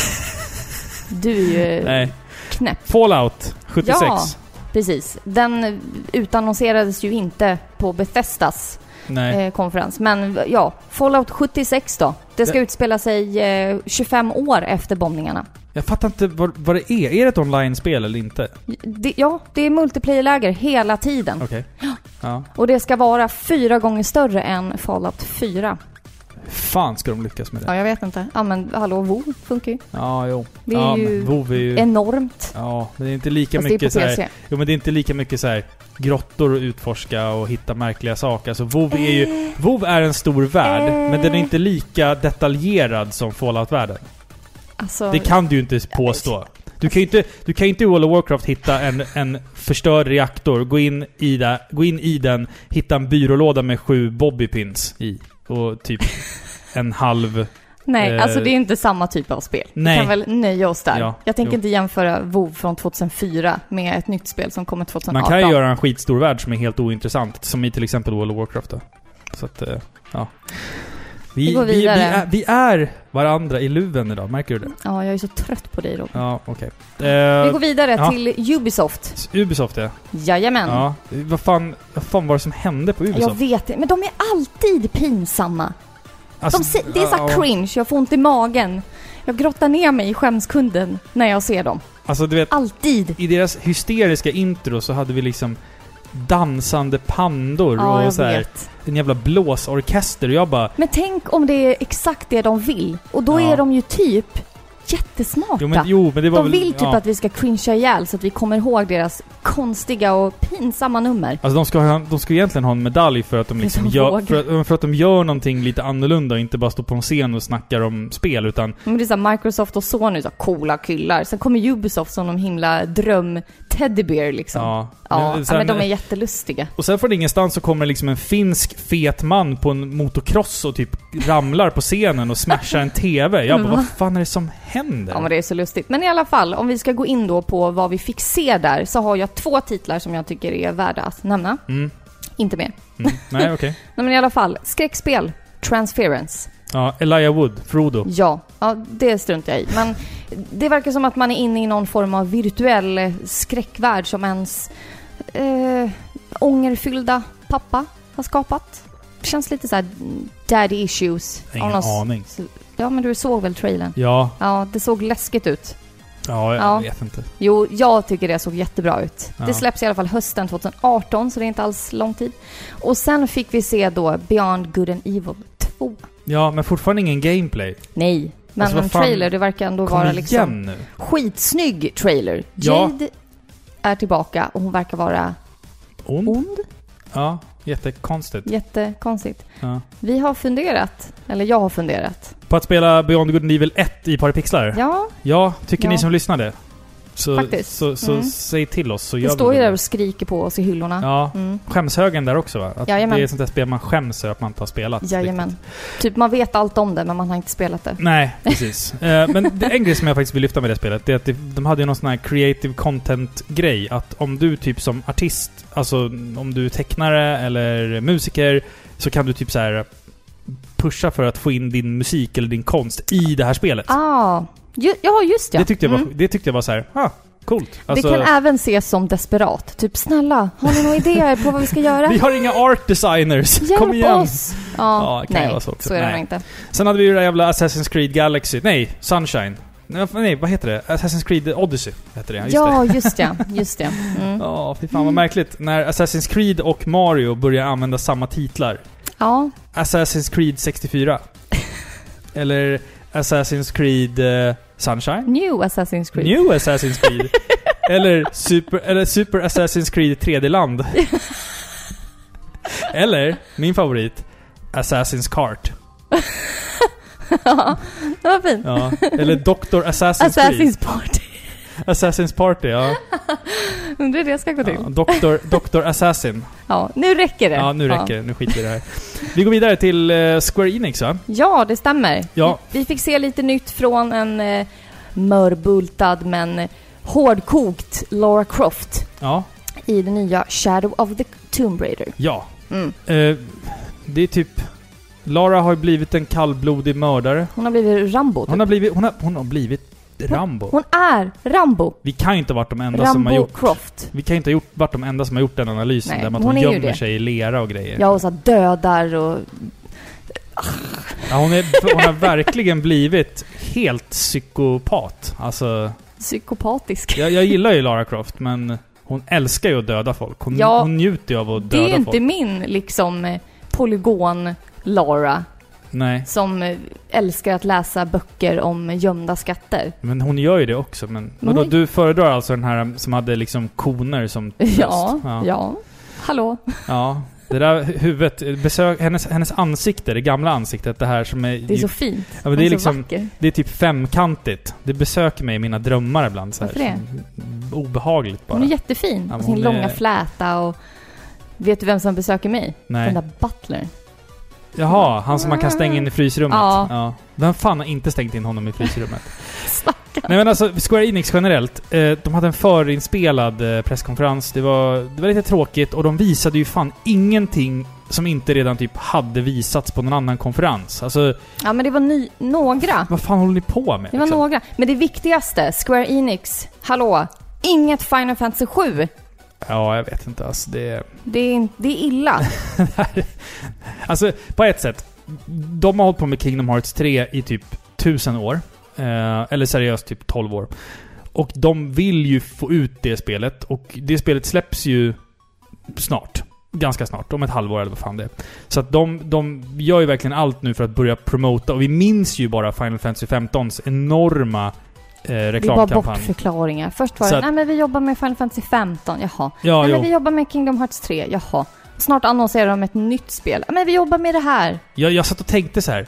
Du är ju
nej.
knäpp.
Fallout 76.
Ja. Precis. Den utannonserades ju inte på Bethesdas. Eh, konferens. Men ja, Fallout 76 då. Det ska
Det-
utspela sig eh, 25 år efter bombningarna.
Jag fattar inte vad, vad det är. Är det ett online-spel eller inte?
Det, ja, det är multiplayer-läger hela tiden.
Okej. Ja.
Och det ska vara fyra gånger större än Fallout 4.
Fan ska de lyckas med det?
Ja, jag vet inte. Ja, men hallå, WoW funkar ju.
Ja, jo.
Det är
ja,
ju
är ju...
Enormt.
Ja, men det är inte lika
Fast
mycket så här. Jo men det är inte lika mycket så här grottor att utforska och hitta märkliga saker. Alltså WoW är ju... WoW är en stor värld,
Eh.
men den är inte lika detaljerad som Fallout-världen.
Alltså,
Det kan du ju inte påstå. Du kan ju inte, du kan inte i World of Warcraft hitta en, en förstörd reaktor, gå in, i där, gå in i den, hitta en byrålåda med sju bobbypins i. Och typ en halv...
nej,
eh,
alltså det är inte samma typ av spel.
nej.
Vi kan väl nöja oss där.
Ja,
jag tänker
jo.
inte jämföra WoW från 2004 med ett nytt spel som kommer 2018.
Man kan ju göra en skitstor värld som är helt ointressant, som i till exempel World of Warcraft då. Så att, eh, ja. Vi,
Vi går
vi, vi,
vidare.
är, vi är varandra i luven idag, märker du det?
Ja, jag är så trött på dig Robin.
Ja, okej.
Vi
Eh,
går vidare
ja.
till Ubisoft.
Ubisoft ja.
Jajamän.
ja. Vad fan, vad fan var det som hände på Ubisoft?
Jag vet det, men de är alltid pinsamma.
Alltså,
De, det är så
ja,
cringe, jag får ont i magen. Jag grottar ner mig i skämskunden när jag ser dem.
Alltså du vet,
Alltid.
i deras hysteriska intro så hade vi liksom dansande pandor
Ja,
och
jag
så här,
vet.
en jävla blåsorkester och jag bara...
Men tänk om det är exakt det de vill. Och då
Ja.
är de ju typ jättesmarta.
Jo men, jo, men
de
väl...
vill typ
ja.
att vi ska cringea ihjäl så att vi kommer ihåg deras konstiga och pinsamma nummer.
Alltså de ska, ha, de ska egentligen ha en medalj för att de liksom gör, för, att- för att de gör någonting lite annorlunda och inte bara står på en scen och snackar om spel utan...
Men det är så här, Microsoft och Sony, så coola killar. Sen kommer Ubisoft som de himla teddybear liksom. Ja,
ja
men, sen, men de är jättelustiga.
Och sen från ingenstans så kommer liksom en finsk fet man på en motocross och typ ramlar på scenen och smashar en TV. Jag bara, vad fan är det som händer?
Ja men det är så lustigt. Men i alla fall, om vi ska gå in då på vad vi fick se där, så har jag två titlar som jag tycker är värda att nämna. Mm. Inte mer.
Mm. Nej, okej. Okay.
Nej men i alla fall, skräckspel, Transference.
Ja, Elijah Wood, Frodo.
Ja, ja, det struntar jag i. Men det verkar som att man är inne i någon form av virtuell skräckvärld som ens eh, ångerfyllda pappa har skapat. Det känns lite så daddy issues.
Ingen aning.
Ja, men du såg väl trailern?
Ja.
Ja, det såg läskigt ut.
Ja, jag ja. vet inte.
Jo, jag tycker det såg jättebra ut. Ja. Det släpps i alla fall hösten 2018, så det är inte alls lång tid. Och sen fick vi se då Beyond Good and Evil 2.
Ja, men fortfarande ingen gameplay.
Nej, men alltså, en trailer, det verkar ändå
Kom
vara liksom...
Igen nu.
Skitsnygg trailer. Jade ja. är tillbaka och hon verkar vara...
Ond?
ond?
Ja, jättekonstigt.
Jättekonstigt. Ja. Vi har funderat, eller jag har funderat.
På att spela Beyond Good and Evil 1 i Paripixlar?
Ja.
Ja, tycker ja. ni som lyssnade? Så, Faktiskt. så, så mm. säg till oss så gör
vi det. står ju där och skriker på oss i hyllorna.
Ja. Mm. Skämshögen där också va? Att Jajamän. det är sånt där spel man skäms över att man inte har spelat.
Jajamän. Riktigt. Typ man vet allt om det men man har inte spelat det.
Nej, precis. uh, men det, en grej som jag faktiskt vill lyfta med det spelet, det är att det, de hade ju någon sån här creative content-grej. Att om du typ som artist, alltså om du är tecknare eller musiker, så kan du typ så här pusha för att få in din musik eller din konst i det här spelet.
Ah. Ju, ja, just ja.
Det tyckte jag var, mm. det tyckte jag var så här, ah, coolt.
Alltså, det kan även ses som desperat. Typ, snälla, har ni några idéer på vad vi ska göra?
vi har inga art designers,
Hjälp
kom igen!
oss! Ja, ja nej, så,
så
är det nog inte.
Sen hade vi ju det jävla Assassin's Creed Galaxy, nej, Sunshine. Nej, vad heter det? Assassin's Creed Odyssey heter det,
just Ja, det. just ja. Just ja.
Mm. Ja, fy fan vad märkligt. När Assassin's Creed och Mario börjar använda samma titlar.
Ja.
Assassin's Creed 64. Eller Assassin's Creed uh, Sunshine.
New Assassin's Creed.
New Assassin's Creed. eller, super, eller Super Assassin's Creed 3D-land. eller, min favorit, Assassin's Cart.
ja, det var fint.
Ja. Eller Dr. Assassin's,
Assassin's Creed. Party.
Assassin's Party, ja.
Undrar hur det ska gå till.
Ja, Dr. Dr. Assassin.
Ja, nu räcker det.
Ja, nu räcker det. Nu skiter vi i det här. Vi går vidare till uh, Square Enix, va?
Ja, det stämmer.
Ja.
Vi, fick se lite nytt från en uh, mörbultad men hårdkokt Lara Croft.
Ja.
I det nya Shadow of the Tomb Raider.
Ja. Mm. Uh, det är typ... Lara har blivit en kallblodig mördare.
Hon har blivit Rambo, typ.
Hon har blivit, hon har, hon har blivit Rambo.
Hon är Rambo!
Vi kan ju inte ha varit de enda
Rambo
som har gjort...
Croft.
Vi kan ju inte ha gjort, varit de enda som har gjort den analysen Nej, där man hon, hon gömmer sig i lera och grejer.
Ja, och så dödar och...
Ja, hon, är, hon har verkligen blivit helt psykopat. Alltså...
Psykopatisk.
Jag, jag gillar ju Lara Croft, men hon älskar ju att döda folk. Hon, ja, hon njuter ju av att döda folk.
Det är inte folk. min, liksom, polygon-Lara.
Nej.
Som älskar att läsa böcker om gömda skatter.
Men hon gör ju det också. Men vadå, mm. du föredrar alltså den här som hade liksom koner som
Ja, ja. ja. Hallå.
Ja. Det där huvudet, besök, hennes, hennes ansikte, det gamla ansiktet, det här som är...
Det är så fint.
Ja, men det är, är liksom, vacker. Det är typ femkantigt. Det besöker mig i mina drömmar ibland. Så här,
Varför
det? Obehagligt bara.
Hon är jättefin. Ja, Sin långa är... fläta och... Vet du vem som besöker mig?
Nej.
Den där butlern.
Jaha, han som man kan stänga in i frysrummet? Ja. ja. Vem fan har inte stängt in honom i frysrummet? Nej men alltså, Square Enix generellt, eh, de hade en förinspelad eh, presskonferens. Det var, det var lite tråkigt och de visade ju fan ingenting som inte redan typ hade visats på någon annan konferens. Alltså...
Ja men det var ny, några.
Vad fan håller ni på med?
Det var liksom? några. Men det viktigaste, Square Enix, hallå! Inget Final Fantasy 7!
Ja, jag vet inte. Alltså det...
Det är, det är illa.
alltså, på ett sätt. De har hållit på med Kingdom Hearts 3 i typ tusen år. Eh, eller seriöst, typ 12 år. Och de vill ju få ut det spelet. Och det spelet släpps ju snart. Ganska snart. Om ett halvår eller vad fan det är. Så att de, de gör ju verkligen allt nu för att börja promota. Och vi minns ju bara Final Fantasy 15s enorma eh, reklamkampanj.
Det var bortförklaringar. Först var det, nej men vi jobbar med Final Fantasy 15, jaha. Ja, nej, men vi jobbar med Kingdom Hearts 3, jaha. Snart annonserar de ett nytt spel. Men vi jobbar med det här.
Jag, jag satt och tänkte så här.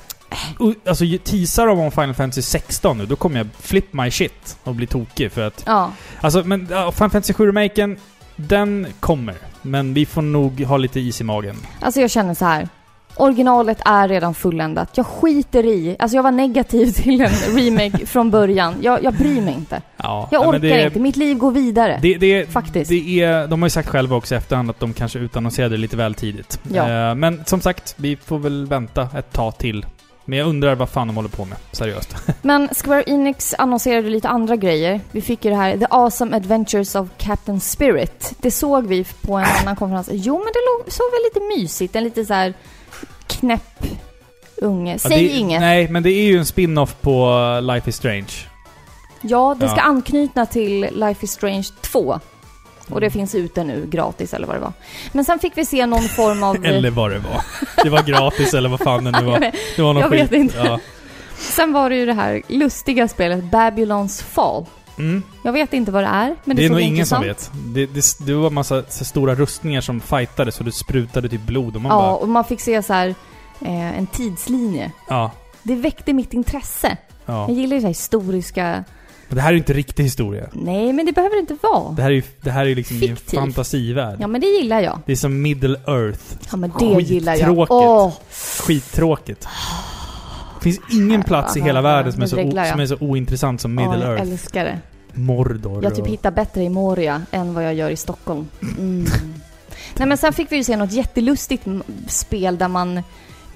alltså teasar de om Final Fantasy 16 nu, då kommer jag flip my shit och bli tokig för att...
Ja.
Alltså, men Final Fantasy 7-remaken, den kommer. Men vi får nog ha lite is i magen.
Alltså jag känner så här. Originalet är redan fulländat. Jag skiter i. Alltså jag var negativ till en remake från början. Jag, jag bryr mig inte.
Ja,
Jag orkar
det,
inte. Mitt liv går vidare.
Det, det,
Faktiskt.
Det är, de har ju sagt själva också i efterhand att de kanske utannonserade lite väl tidigt.
Ja.
Eh, men som sagt, vi får väl vänta ett tag till. Men jag undrar vad fan de håller på med. Seriöst.
Men Square Enix annonserade lite andra grejer. Vi fick ju det här The Awesome Adventures of Captain Spirit. Det såg vi på en annan konferens. Jo, men det såg väl lite mysigt. En lite så här knäpp unge.
Ja,
Säg
det,
inget.
Nej, men det är ju en spin-off på Life is Strange.
Ja, det ska
Ja.
anknyta till Life is Strange 2. Och det
Mm.
finns ute nu, gratis eller vad det var. Men sen fick vi se någon form av...
Eller vad det var. Det var gratis eller vad fan det nu var. Det var någon
jag
skit.
vet inte.
Ja.
Sen var det ju det här lustiga spelet Babylons Fall.
Mm.
Jag vet inte vad det är, men det,
Det är nog ingen som vet. Det, det, det var massa stora rustningar som fightades och det sprutade typ blod och man
Ja,
bara...
och man fick se så här eh, en tidslinje.
Ja.
Det väckte mitt intresse.
ja.
Jag gillar ju så här historiska...
Men det här är ju inte riktig historia.
Nej, men det behöver det inte vara.
Det här är ju det här är liksom i en fantasivärld.
Ja, men det gillar jag.
Det är som Middle Earth.
Ja, men det gillar jag.
Skittråkigt.
Åh!
Skittråkigt. Finns ingen plats i hela världen som är, så o,
jag.
som är så ointressant som Middle
jag
Earth.
älskar det.
Mordor
Jag typ hittar bättre i Moria än vad jag gör i Stockholm. Mm. Nej men sen fick vi ju se något jättelustigt spel där man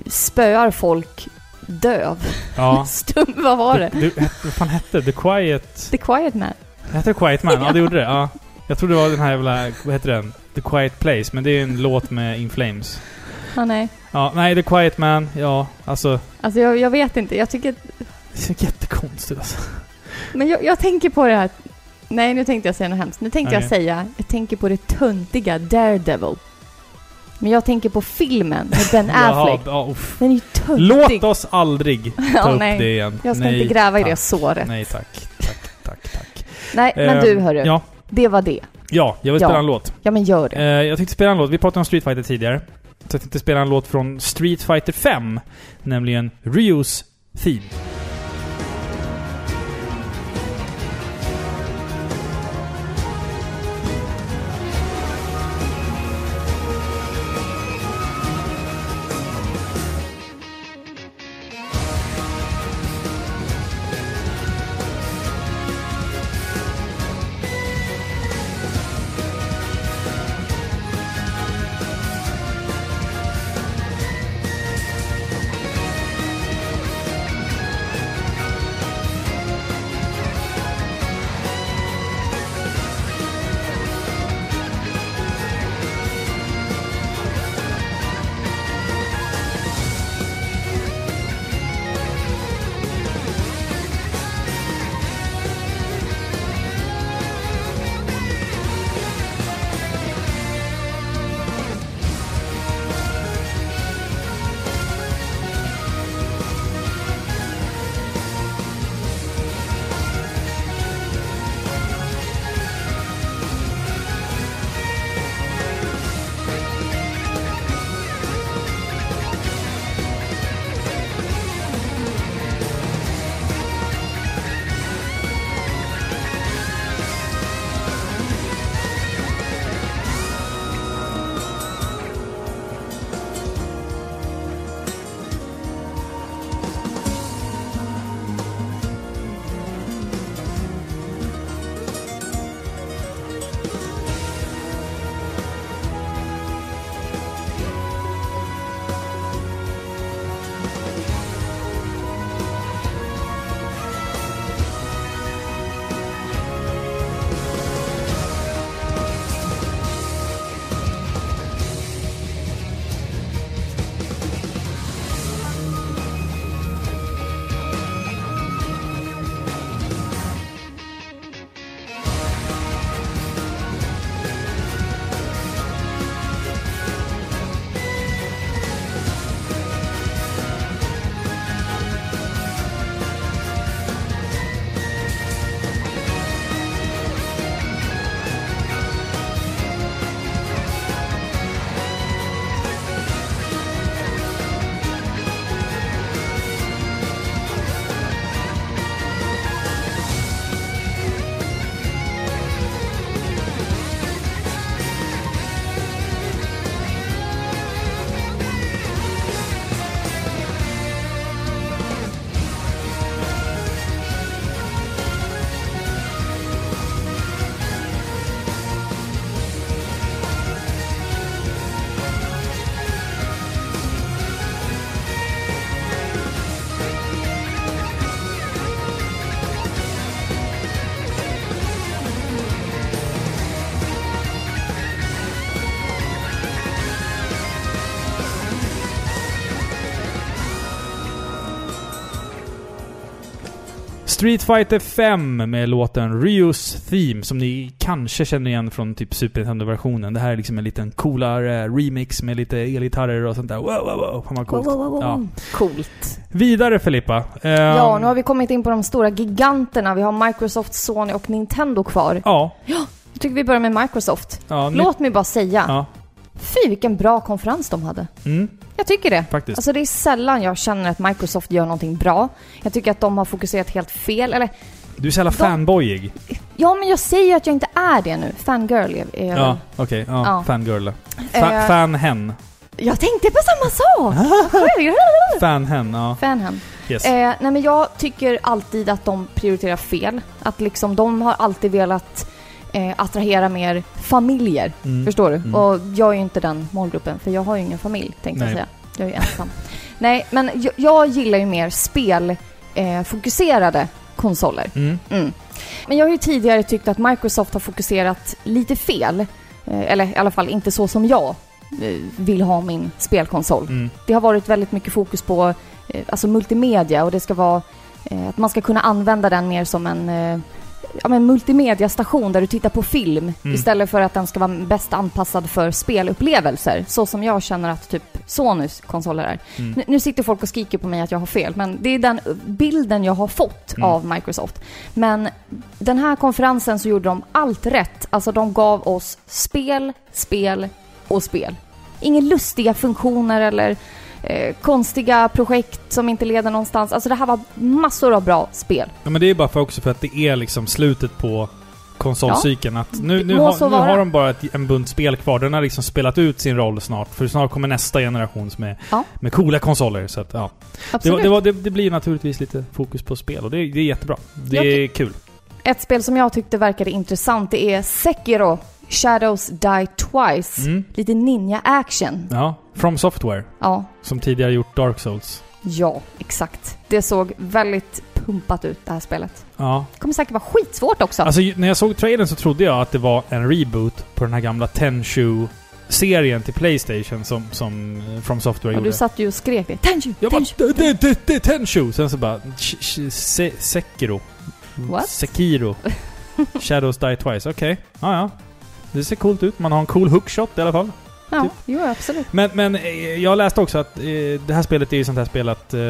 spöar folk döv.
Ja.
Stum, vad var det?
Du, du, vad fan hette det? The Quiet...
The Quiet Man.
Hette det Quiet Man? Ja, det gjorde det. Ja. Jag trodde det var den här jävla... Vad heter den? The Quiet Place, men det är en låt med In Flames.
Ja, nej.
Ja, nej, The Quiet Man, ja, alltså...
Alltså jag, jag vet inte. Jag tycker...
Det är jättekonstigt alltså.
Men jag, jag tänker på det här... Nej, nu tänkte jag säga något hemskt. Nu tänkte jag
Okej.
säga... Jag tänker på det töntiga Daredevil. Men jag tänker på filmen med Ben Affleck.
Jaha, ja, uff.
Den är ju töntig.
Låt oss aldrig ta
Ja,
upp
nej.
det igen.
Jag ska
nej,
inte gräva i det
tack.
såret.
Nej tack. Tack, tack, tack.
Nej, men
Eh,
du hörru.
Ja,
Det var det.
ja, jag vill
Ja.
spela en låt.
Ja, men gör det.
Eh, jag tänkte spela en låt. Vi pratade om Street Fighter tidigare. Så jag tänkte spela en låt från Street Fighter 5. Nämligen Ryus Theme. Street Fighter 5 med låten Ryus Theme, som ni kanske känner igen från typ Super Nintendo-versionen. Det här är liksom en liten coolare remix med lite elgitarrer och sånt där. Wow, wow, wow. Fan vad coolt.
Wow, wow, wow,
Ja.
Coolt.
Vidare Filippa. Ehm,
Ja, nu har vi kommit in på de stora giganterna. Vi har Microsoft, Sony och Nintendo kvar.
Ja.
Jag tycker vi börjar med Microsoft.
ja,
Låt mig bara säga,
Ja.
Fy vilken bra konferens de hade.
Mm,
Jag tycker det.
faktiskt.
Alltså det är sällan jag känner att Microsoft gör någonting bra. Jag tycker att de har fokuserat helt fel. Eller,
du är så jävla
de-
fanboyig.
ja men jag säger att jag inte är det nu. Fangirl är jag
Ja, okej. ja,
Ja.
Fangirl. Fa-
Eh,
Fanhen.
Jag tänkte på samma sak!
Fanhen, ja.
Fanhem.
Yes.
Eh, nej men jag tycker alltid att de prioriterar fel. Att liksom de har alltid velat eh, attrahera mer familjer.
Mm.
Förstår du?
Mm.
Och jag är ju inte den målgruppen, för jag har ju ingen familj, tänkte
Nej.
jag säga. Jag är ju ensam. Nej, men jag, jag gillar ju mer spelfokuserade eh, konsoler.
Mm.
Mm. Men jag har ju tidigare tyckt att Microsoft har fokuserat lite fel. Eh, eller i alla fall inte så som jag eh, vill ha min spelkonsol.
Mm.
Det har varit väldigt mycket fokus på eh, alltså multimedia och det ska vara att man ska kunna använda den mer som en ja, men multimediastation där du tittar på film
Mm.
istället för att den ska vara bäst anpassad för spelupplevelser. Så som jag känner att typ Sonys konsoler är.
Mm.
Nu, nu sitter folk och skriker på mig att jag har fel, men det är den bilden jag har fått
Mm.
av Microsoft. Men den här konferensen så gjorde de allt rätt. Alltså de gav oss spel, spel och spel. Inga lustiga funktioner eller eh, konstiga projekt som inte leder någonstans. Alltså det här var massor av bra spel.
Ja, men det är bara för också för att det är liksom slutet på konsolcykeln. Att nu, nu,
så
nu har de bara ett, en bunt spel kvar. Den har liksom spelat ut sin roll snart. För snart kommer nästa generation med,
Ja.
med coola konsoler. Så att, ja. Det, det, var, det, det blir naturligtvis lite fokus på spel och det, det är jättebra. Det
Jag
är kul.
Ett spel som jag tyckte verkade intressant det är Sekiro Shadows Die Twice.
Mm.
Lite ninja-action.
Ja. From Software,
Ja,
som tidigare gjort Dark Souls.
ja, exakt. Det såg väldigt pumpat ut det här spelet.
Ja.
Det kommer säkert vara skitsvårt också.
Alltså när jag såg trailern så trodde jag att det var en reboot på den här gamla Tenchu-serien till Playstation som, som eh, From Software
och
gjorde.
du satt ju och skrek det. Tenchu!
Jag bara
Tenchu!
det, det, det, Tenchu! Sen så bara Sekiro.
What?
Sekiro. Shadows Die Twice. Okej. Ja, ja. Det ser coolt ut. Man har en cool hookshot i alla fall.
Ja,
typ.
jo absolut.
Men, men eh, jag läste också att eh, det här spelet är ju sånt här spel att... Eh,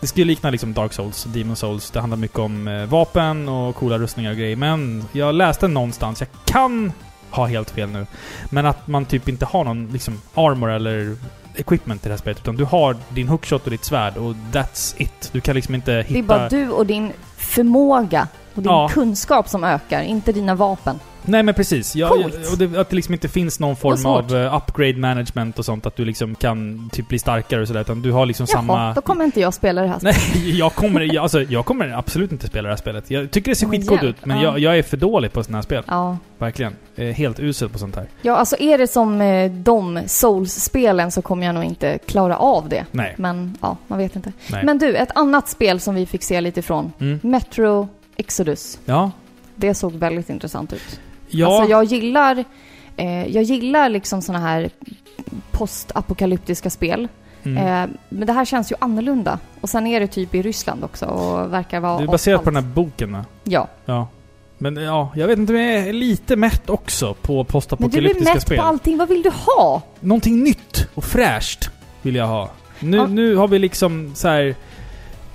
det skulle likna liksom Dark Souls, Demon Souls. Det handlar mycket om eh, vapen och coola rustningar och grejer. Men jag läste någonstans, jag kan ha helt fel nu, men att man typ inte har någon liksom armor eller equipment i det här spelet. Utan du har din hookshot och ditt svärd och that's it. Du kan liksom inte hitta...
Det är bara du och din förmåga och din
Ja.
kunskap som ökar, inte dina vapen.
Nej men precis. Jag, och det, att det liksom inte finns någon form av eh, upgrade management och sånt. Att du liksom kan typ bli starkare och sådär. Utan du har liksom
Jaha,
samma...
då kommer inte jag spela det här
Nej, jag kommer, jag, alltså, jag kommer absolut inte spela det här spelet. Jag tycker det ser skitcoolt ut, men
ja.
jag, jag är för dålig på sådana här spel.
Ja.
Verkligen. Är helt usel på sånt här.
ja, alltså är det som eh, de Souls-spelen så kommer jag nog inte klara av det.
Nej.
Men ja, man vet inte.
Nej.
Men du, ett annat spel som vi fick se lite ifrån.
Mm.
Metro Exodus.
Ja.
Det såg väldigt intressant ut.
Ja.
Alltså jag gillar, eh, jag gillar liksom såna här postapokalyptiska spel.
mm.
Eh, men det här känns ju annorlunda. Och sen är det typ i Ryssland också och verkar vara
det är baserat på den här boken va?
Ja.
Ja. Men ja, jag vet inte, men jag är lite mätt också på
Men du blir
postapokalyptiska
mätt
spel.
på allting. Vad vill du ha?
Någonting nytt och fräscht vill jag ha. Nu,
Ja.
nu har vi liksom så här.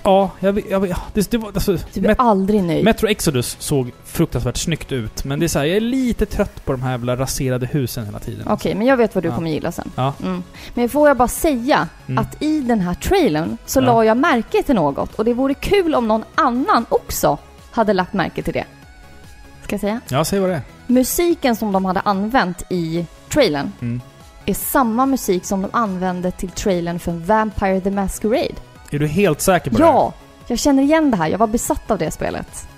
Ja, jag, jag, vill- ja, det, det var, alltså,
Du blir aldrig nöjd.
Metro Exodus såg fruktansvärt snyggt ut, men det är så här, jag är lite trött på de här jävla raserade husen hela tiden.
Okej, men jag vet vad du
Ja.
kommer gilla sen.
Ja.
Mm. Men får jag bara säga
Mm.
att i den här trailern så
Ja.
la jag märke till något och det vore kul om någon annan också hade lagt märke till det. Ska jag säga?
Ja, säg vad det är.
Musiken som de hade använt i trailern
Mm.
är samma musik som de använde till trailern för Vampire the Masquerade.
Är du helt säker på det?
Ja! Jag känner igen det här. Jag var besatt av det spelet.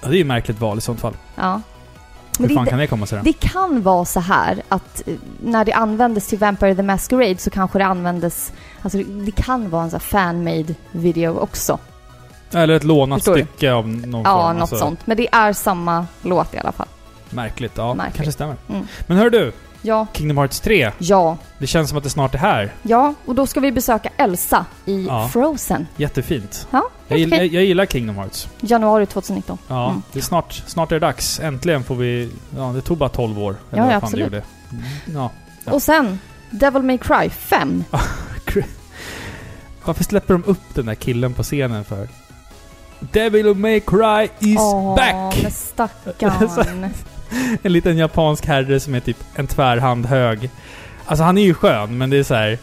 ja! Det är ju ett märkligt val i sånt fall.
Ja.
Hur fan
det,
kan det komma sig då?
det kan vara så här att eh, när det användes till Vampire the Masquerade så kanske det användes... Alltså det, kan vara en sån här fan-made video också.
Eller ett lånat
Förstår du?
stycke av någon
Ja,
form.
något
alltså.
sånt. Men det är samma låt i alla fall.
Märkligt. Ja,
Märkligt.
kanske stämmer.
Mm.
Men hör du.
Ja,
Kingdom Hearts 3.
ja,
Det känns som att det snart är här.
ja. Och då ska vi besöka Elsa i
Ja.
Frozen.
Jättefint.
Ja,
Jag, gillar, jag gillar Kingdom Hearts.
Januari 2019.
Ja,
Mm.
det är snart, snart är det dags. Äntligen får vi... Ja, det tog bara 12 år.
Ja,
vad
ja,
fan
absolut.
Det gjorde. Mm, Ja. Ja.
Och sen, Devil May Cry 5.
Varför släpper de upp den där killen på scenen för? Devil May Cry is
Åh,
back!
men stackarn.
En liten japansk herre som är typ en tvärhand hög. Alltså han är ju skön, men det är så här.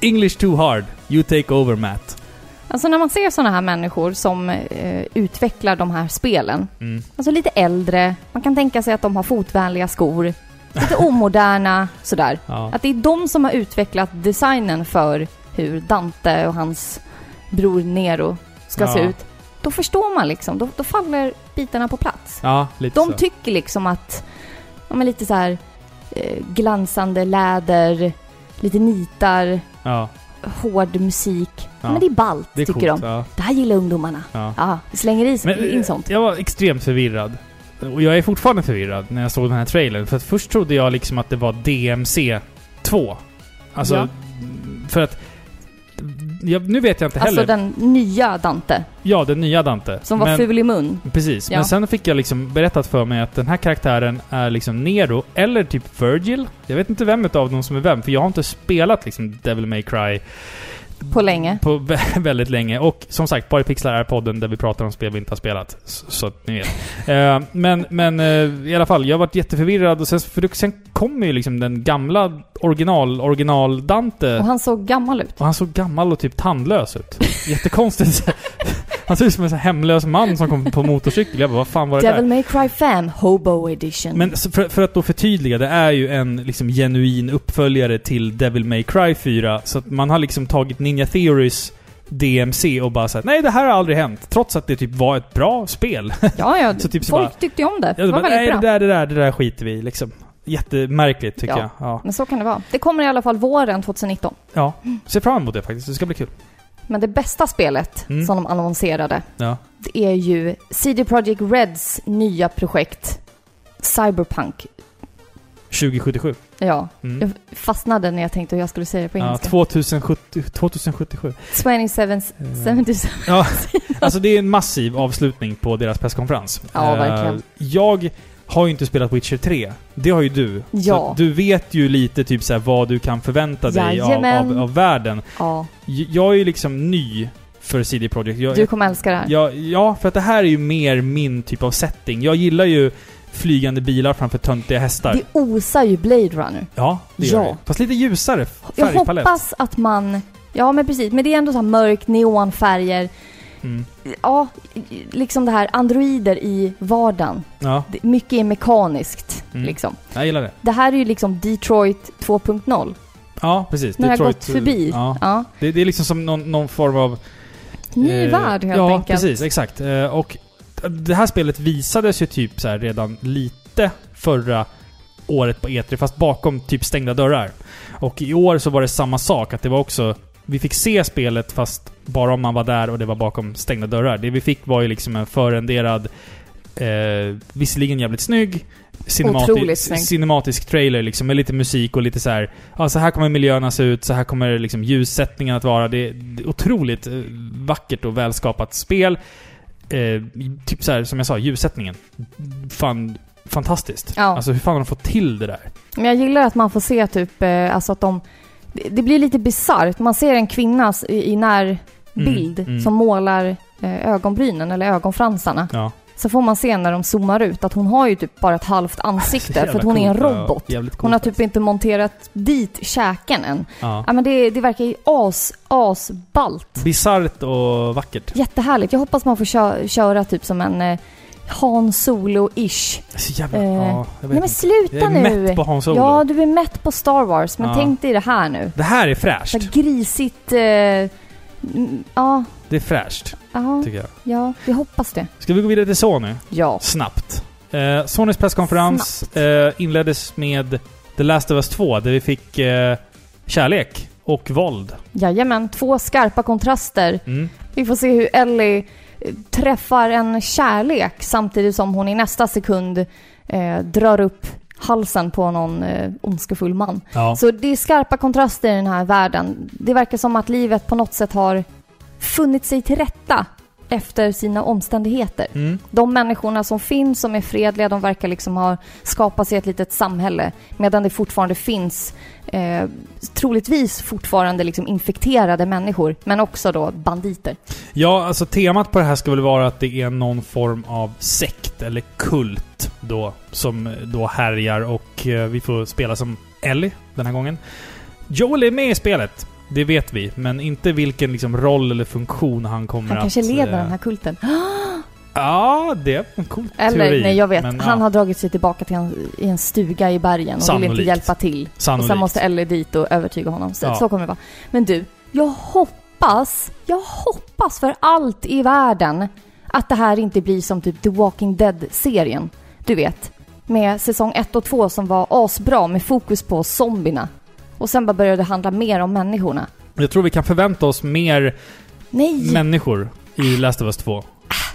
English too hard. You take over Matt.
Alltså när man ser sådana här människor som eh, utvecklar de här spelen.
Mm.
Alltså lite äldre, man kan tänka sig att de har fotvänliga skor. Lite omoderna, sådär.
Ja.
Att det är de som har utvecklat designen för hur Dante och hans bror Nero ska
Ja.
se ut. Då förstår man liksom, då, då faller bitarna på plats.
ja, lite
De
så.
tycker liksom att, ja men lite så här eh, glansande läder, lite nitar,
Ja,
hård musik. Ja. Men det är ballt,
det är
tycker
coolt.
de.
Ja,
Det här gillar ungdomarna.
ja.
Ja, vi slänger i,
Men,
in sånt.
Jag var extremt förvirrad. Och jag är fortfarande förvirrad när jag såg den här trailern. För att först trodde jag liksom att det var DMC 2. Alltså,
Ja.
för att... Jag, nu vet jag inte
Alltså
heller.
den nya Dante,
Ja, den nya Dante.
som var
Men-
ful i mun.
Precis,
Ja.
men sen fick jag liksom berättat för mig att den här karaktären är liksom Nero, eller typ Virgil. Jag vet inte vem utav dem som är vem, för jag har inte spelat liksom Devil May Cry
På länge.
på vä- väldigt länge. Och som sagt, Bara Pixlar är podden där vi pratar om spel vi inte har spelat. Så, så att ni vet. Eh, men men eh, i alla fall, jag varit jätteförvirrad och sen, för sen kommer ju liksom den gamla original, original Dante.
Och han såg gammal ut.
Och han såg gammal och typ tandlös ut. Jättekonstigt. Han såg ut som en sån här hemlös man som kom på motorcykel. Jag bara, vad fan var det
Devil
där?
May Cry 5, Hobo Edition.
Men för, för att då förtydliga, det är ju en liksom genuin uppföljare till Devil May Cry 4. Så att man har liksom tagit Ninja Theories DMC och bara sagt nej det här har aldrig hänt. Trots att det typ var ett bra spel.
ja, ja.
så typ så
folk
bara-
tyckte ju om det. Det var
bara,
väldigt
nej
bra.
det där, det där, det där skiter vi liksom. Jättemärkligt tycker
Ja.
jag. Ja.
Men så kan det vara. Det kommer i alla fall våren 2019.
ja. Ser fram emot det faktiskt. Det ska bli kul.
Men det bästa spelet
Mm.
som de annonserade,
Ja.
det är ju CD Projekt Reds nya projekt Cyberpunk.
2077.
Ja,
Mm.
jag fastnade när jag tänkte hur jag skulle säga det på
Ja,
engelska.
2070, 2077.
27,
Eh,
77.
Ja, alltså det är en massiv avslutning på deras presskonferens.
Ja,
Eh,
verkligen.
Jag har ju inte spelat Witcher 3. Det har ju du.
Ja.
Så du vet ju lite typ så vad du kan förvänta dig av, av, av världen.
Ja,
Jag är ju liksom ny för CD Projekt. Jag,
du kommer älska det här.
jag, ja, för att det här är ju mer min typ av setting. Jag gillar ju flygande bilar framför töntiga hästar.
Det osar ju Blade Runner.
Ja, det gör
Ja.
det. Fast lite ljusare
Jag
färgpalett.
hoppas att man... Ja, men precis. Men det är ändå så här mörkt, neonfärger.
Mm.
Ja, liksom det här androider i vardagen.
Ja,
Mycket är mekaniskt,
Mm.
liksom.
jag gillar det.
Det här är ju liksom Detroit 2.0.
Ja, precis.
När jag har
Detroit,
gått förbi.
Ja.
Ja.
Det, det är liksom som någon, någon form av...
Ny
eh,
värld helt
ja,
enkelt.
precis. Exakt. Eh, och det här spelet visades ju typ så redan lite förra året på E3, fast bakom typ stängda dörrar. Och i år så var det samma sak, att det var också... Vi fick se spelet fast bara om man var där och det var bakom stängda dörrar. Det vi fick var ju liksom en förrenderad, eh, visserligen jävligt snygg, cinemati-
snygg.
cinematisk trailer liksom, med lite musik och lite så här. Ja, så här kommer miljöerna se ut, så här kommer liksom ljussättningen att vara. Det är, det är otroligt eh, vackert och välskapat spel. Eh, typ så här, som jag sa, ljussättningen. Fan, fantastiskt.
Ja.
Alltså hur fan har de fått till det där?
Men jag gillar att man får se typ, eh, alltså att de... Det, blir lite bisarrt. Man ser en kvinna i, i närbild
Mm, mm.
som målar eh, ögonbrynen eller ögonfransarna.
Ja.
Så får man se när de zoomar ut att hon har ju typ bara ett halvt ansikte för att hon är en
coolt, ja.
robot.
Jävligt
Hon har
coolt
typ inte monterat dit käken än.
Ja.
Ja men det, det verkar ju as, asballt.
Bisarrt och vackert.
Jättehärligt. Jag hoppas man får kö- köra typ som en eh, Han Solo-ish.
Så jävla...
Eh,
ja,
Nej men sluta
Jag är
nu!
mätt på Hans Solo.
Ja, du är mätt på Star Wars, men
Ja.
tänk dig det här nu.
Det här är fräscht.
här grisigt... Eh, mm, ja,
Det är fräscht,
ja,
tycker jag.
ja, vi hoppas det.
Ska vi gå vidare till Sony?
Ja.
Snabbt. Eh, Sonys presskonferens eh, inleddes med The Last of Us 2, där vi fick eh, kärlek och våld.
Jajamän, två skarpa kontraster.
Mm.
Vi får se hur Ellie träffar en kärlek samtidigt som hon i nästa sekund eh, drar upp halsen på någon eh, ondskefull man.
Ja.
Så det är skarpa kontraster i den här världen. Det verkar som att livet på något sätt har funnit sig till rätta efter sina omständigheter.
Mm.
De människorna som finns, som är fredliga, de verkar liksom ha skapat sig ett litet samhälle. Medan det fortfarande finns, eh, troligtvis fortfarande liksom infekterade människor, men också då banditer.
Ja, alltså temat på det här ska väl vara att det är någon form av sekt eller kult då som då härjar och eh, vi får spela som Ellie den här gången. Joel är med i spelet. Det vet vi, men inte vilken liksom roll eller funktion han kommer
Han
att...
kanske leder
eh,
den här kulten.
Ja, det är en cool
Eller,
teori.
nej jag vet.
men,
han
ja,
har dragit sig tillbaka till en, i en stuga i bergen och vill
Sannolikt.
inte hjälpa till. Och
Sannolikt.
sen måste Ellie dit och övertyga honom. Så,
Ja.
så kommer det vara. Men du, jag hoppas, jag hoppas för allt i världen att det här inte blir som typ The Walking Dead-serien. Du vet, med säsong 1 och 2 som var asbra med fokus på zombierna. Och sen bara började det handla mer om människorna.
Jag tror vi kan förvänta oss mer
Nej!
människor i Last of Us 2.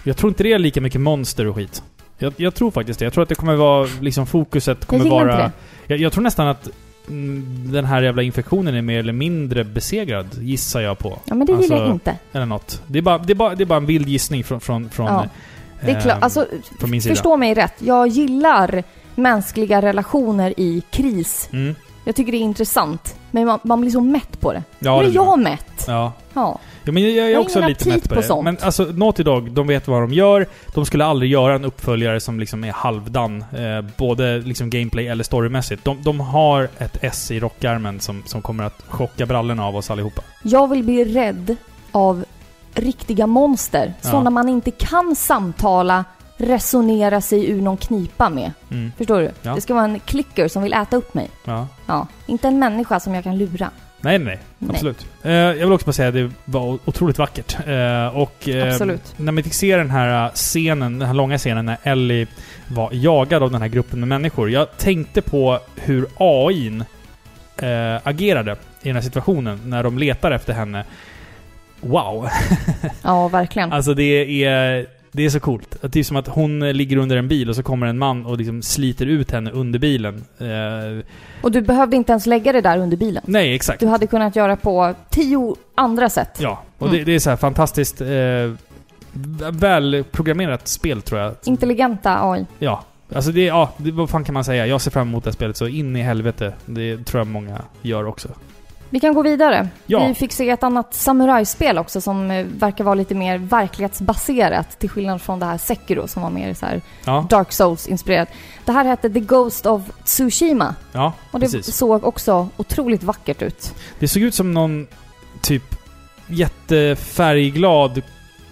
Jag tror inte det är lika mycket monster och skit. Jag, jag tror faktiskt det. Jag tror att det kommer vara, liksom fokuset
jag
kommer
gillar
vara...
inte det.
Jag, jag tror nästan att mm, den här jävla infektionen är mer eller mindre besegrad, gissar jag på.
Ja, men det gillar jag
Alltså,
inte.
Eller något. Det är bara, det är bara, det är bara en vild gissning från, från, från,
Ja, Det är klart.
ehm,
Alltså,
från min sida.
förstå mig rätt. Jag gillar mänskliga relationer i kris.
Mm.
Jag tycker det är intressant. Men man, man blir så mätt på det.
Ja,
nu är jag mätt.
Ja.
Ja.
ja, men jag, jag är
Jag har
också lite mätt på,
på
det.
sånt.
Men alltså, Naughty Dog, de vet vad de gör. De skulle aldrig göra en uppföljare som liksom är halvdan. Eh, både liksom gameplay eller storymässigt. De, de har ett S i rockärmen som, som kommer att chocka brallorna av oss allihopa.
Jag vill bli rädd av riktiga monster.
Ja.
Sådana man inte kan samtala, resonera sig ur någon knipa med.
Mm.
Förstår du?
Ja.
Det ska vara en klicker som vill äta upp mig.
Ja.
Ja. Inte en människa som jag kan lura.
Nej, nej, nej. Absolut. Eh, jag vill också bara säga att det var otroligt vackert. Eh, och eh,
Absolut.
när vi fick se den här eh, scenen, den här långa scenen när Ellie var jagad av den här gruppen med människor. Jag tänkte på hur AIn eh, agerade i den här situationen när de letar efter henne. Wow!
Ja, verkligen.
Alltså det är... Det är så coolt. Det är som att hon ligger under en bil och så kommer en man och liksom sliter ut henne under bilen. Eh,
Och du behövde inte ens lägga det där under bilen.
nej, exakt.
Du hade kunnat göra på tio andra sätt.
Ja, och
Mm.
det, det är så här fantastiskt eh, välprogrammerat spel tror jag.
Intelligenta AI.
Ja. Alltså det, ja, det, vad fan kan man säga? Jag ser fram emot det här spelet så in i helvete. Det tror jag många gör också.
Vi kan gå vidare.
Ja.
Vi fick se ett annat samurajspel också som eh, verkar vara lite mer verklighetsbaserat till skillnad från det här Sekiro som var mer så här
Ja,
Dark Souls-inspirerat. Det här hette The Ghost of Tsushima
ja
och det
precis.
såg också otroligt vackert ut.
Det såg ut som någon typ jättefärgglad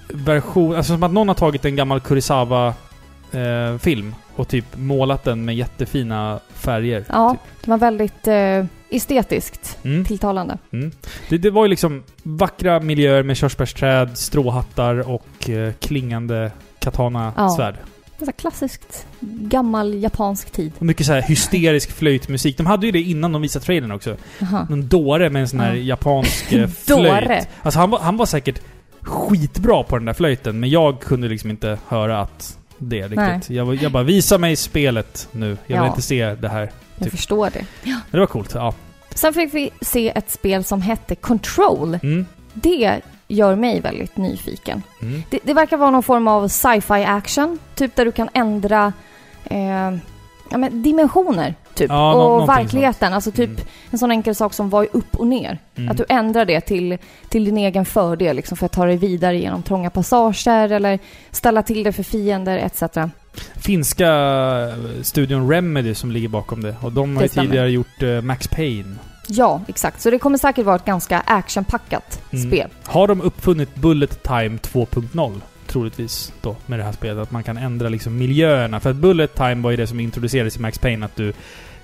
version. Alltså som att någon har tagit en gammal Kurosawa-film och typ målat den med jättefina färger.
Ja,
Typ.
det var väldigt eh, estetiskt
Mm.
tilltalande.
Mm. Det, det var ju liksom vackra miljöer med körsbärsträd, stråhattar och eh, klingande katana-svärd.
Det var klassiskt gammal japansk tid.
Och mycket så här hysterisk flöjtmusik. De hade ju det innan de visade trailern också.
Aha.
Någon dåre med en sån här
Ja.
japansk eh,
Dåre.
flöjt. Alltså han var, han var säkert skitbra på den där flöjten, men jag kunde liksom inte höra att det riktigt. Jag, jag bara, visa mig spelet nu. Jag vill
Ja.
inte se det här.
Jag
Typ.
förstår det.
Men det var coolt. Ja.
Sen fick vi se ett spel som hette Control.
Mm.
Det gör mig väldigt nyfiken.
Mm.
Det, det verkar vara någon form av sci-fi action, typ där du kan ändra eh, ja, men dimensioner, typ.
Ja,
och
någonting
verkligheten, alltså typ
Mm.
en sån enkel sak som var upp och ner.
Mm.
Att du ändrar det till, till din egen fördel, liksom, för att ta dig vidare genom trånga passager eller ställa till det för fiender etc.
Finska eh, studion Remedy som ligger bakom det. Och de har ju tidigare gjort eh, Max Payne.
Ja, exakt. Så det kommer säkert vara ett ganska actionpackat
Mm.
spel.
Har de uppfunnit Bullet Time 2.0? Troligtvis då, med det här spelet. Att man kan ändra liksom miljöerna. För att Bullet Time var ju det som introducerades i Max Payne. Att du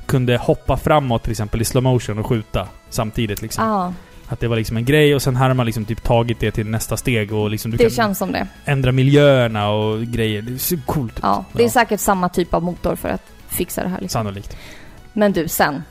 kunde hoppa framåt till exempel i slow motion och skjuta samtidigt liksom.
Ah,
Att det var liksom en grej och sen här har man liksom typ tagit det till nästa steg och liksom du
det
kan
känns som det.
ändra miljöerna och grejer. Det är så coolt ut.
Ja, det är
Ja.
säkert samma typ av motor för att fixa det här. Liksom.
Sannolikt.
Men du, sen.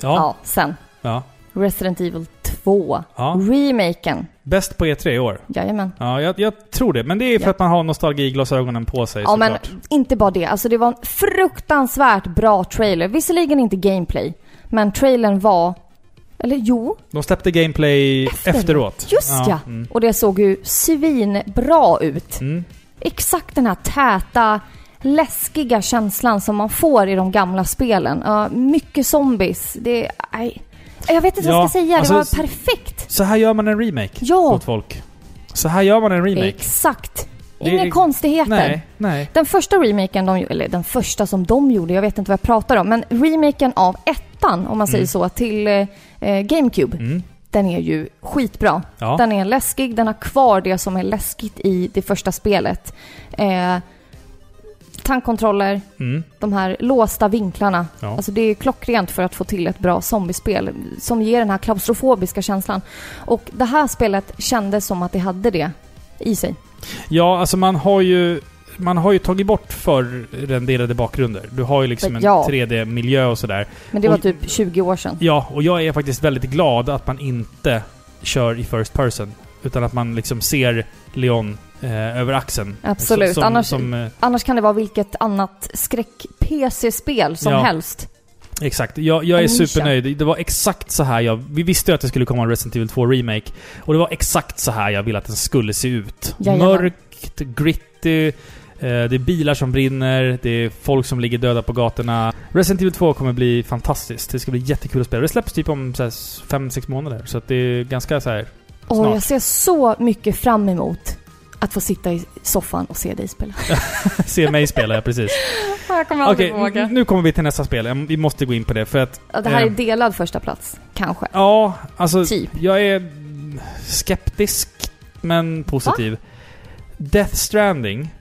Ja.
Ja.
sen.
Ja.
Resident Evil 2. 2.
Ja.
Remaken.
Bäst på E3 i år.
Jajamän.
Ja, jag, jag tror det. Men det är för
Ja.
att man har nostalgiglasögonen på sig
Ja men
såklart.
inte bara det. Alltså det var en fruktansvärt bra trailer. Visserligen inte gameplay. Men trailern var... Eller jo,
De släppte gameplay
Efter.
efteråt.
just ja.
Mm.
Och det såg ju svinbra ut.
Mm.
Exakt den här täta, läskiga känslan som man får i de gamla spelen. Ja, mycket zombies. Det... Nej. Jag vet inte vad
Ja,
jag ska säga.
alltså,
det var perfekt.
Så här gör man en remake
Ja.
åt folk. Så här gör man en remake.
Exakt.
Det-
Inga konstigheter.
Nej, nej.
Den första remaken de eller den första som de gjorde, jag vet inte vad jag pratar om, men remaken av ettan, om man säger
Mm.
så, till eh, GameCube,
Mm.
den är ju skitbra.
Ja.
Den är läskig, den har kvar det som är läskigt i det första spelet. Eh, tankkontroller,
Mm.
de här låsta vinklarna.
Ja.
Alltså det är klockrent för att få till ett bra zombiespel som ger den här klaustrofobiska känslan. Och det här spelet kändes som att det hade det i sig.
ja, alltså man har ju... Man har ju tagit bort förrenderade bakgrunder. Du har ju liksom en
Ja.
3D-miljö och sådär.
Men det var
Och-
typ 20 år sedan.
Ja, och jag är faktiskt väldigt glad att man inte kör i first person. Utan att man liksom ser Leon eh, över axeln.
Absolut.
Så- Som,
Annars-
som, eh,
Annars kan det vara vilket annat skräck-PC-spel som
Ja.
helst.
exakt. Jag, jag är
En
supernöjd. Det var exakt så här jag... Vi visste ju att det skulle komma en Resident Evil 2 Remake. Och det var exakt så här jag ville att den skulle se ut.
Jajamän.
Mörkt, gritty. Eh, Det är bilar som brinner, det är folk som ligger döda på gatorna. Resident Evil 2 kommer bli fantastiskt. Det ska bli jättekul att spela. Det släpps typ om 5-6 månader. Så att det är ganska så här
Och
Snart.
jag ser så mycket fram emot att få sitta i soffan och se dig spela.
Se mig spela, ja precis.
Jag kommer
Okej, n- nu kommer vi till nästa spel. Vi måste gå in på det för att...
Ja, det här är
eh,
delad första plats, kanske.
Ja, alltså...
Typ.
Jag är skeptisk, men positiv. Death Stranding.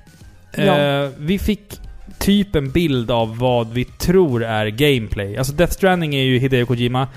Ja.
Eh, vi fick typ en bild av vad vi tror är gameplay. Alltså Death Stranding är ju Hideo Kojima.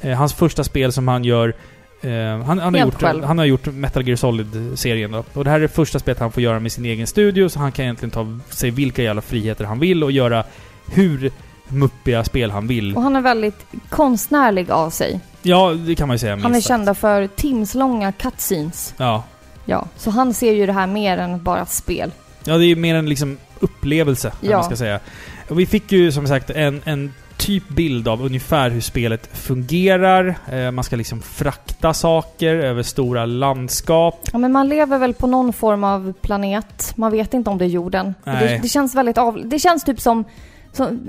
Eh, hans första spel som han gör... Eh, han, han, har gjort,
själv.
han har gjort Metal Gear Solid-serien då. Och det här är det första spelet han får göra med sin egen studio, så han kan egentligen ta sig vilka jävla friheter han vill och göra hur muppiga spel han vill.
Och han är väldigt konstnärlig av sig.
Ja, det kan man ju säga
Han är kända för timslånga cutscenes.
Ja.
Ja, så han ser ju det här mer än bara spel.
Ja, det är ju mer en liksom upplevelse, ja. Man ska säga. Och vi fick ju som sagt en, en typ bild av ungefär hur spelet fungerar. Eh, man ska liksom frakta saker över stora landskap.
Ja, men man lever väl på någon form av planet. Man vet inte om det är jorden. Det, det känns väldigt av... Det känns typ som... Som,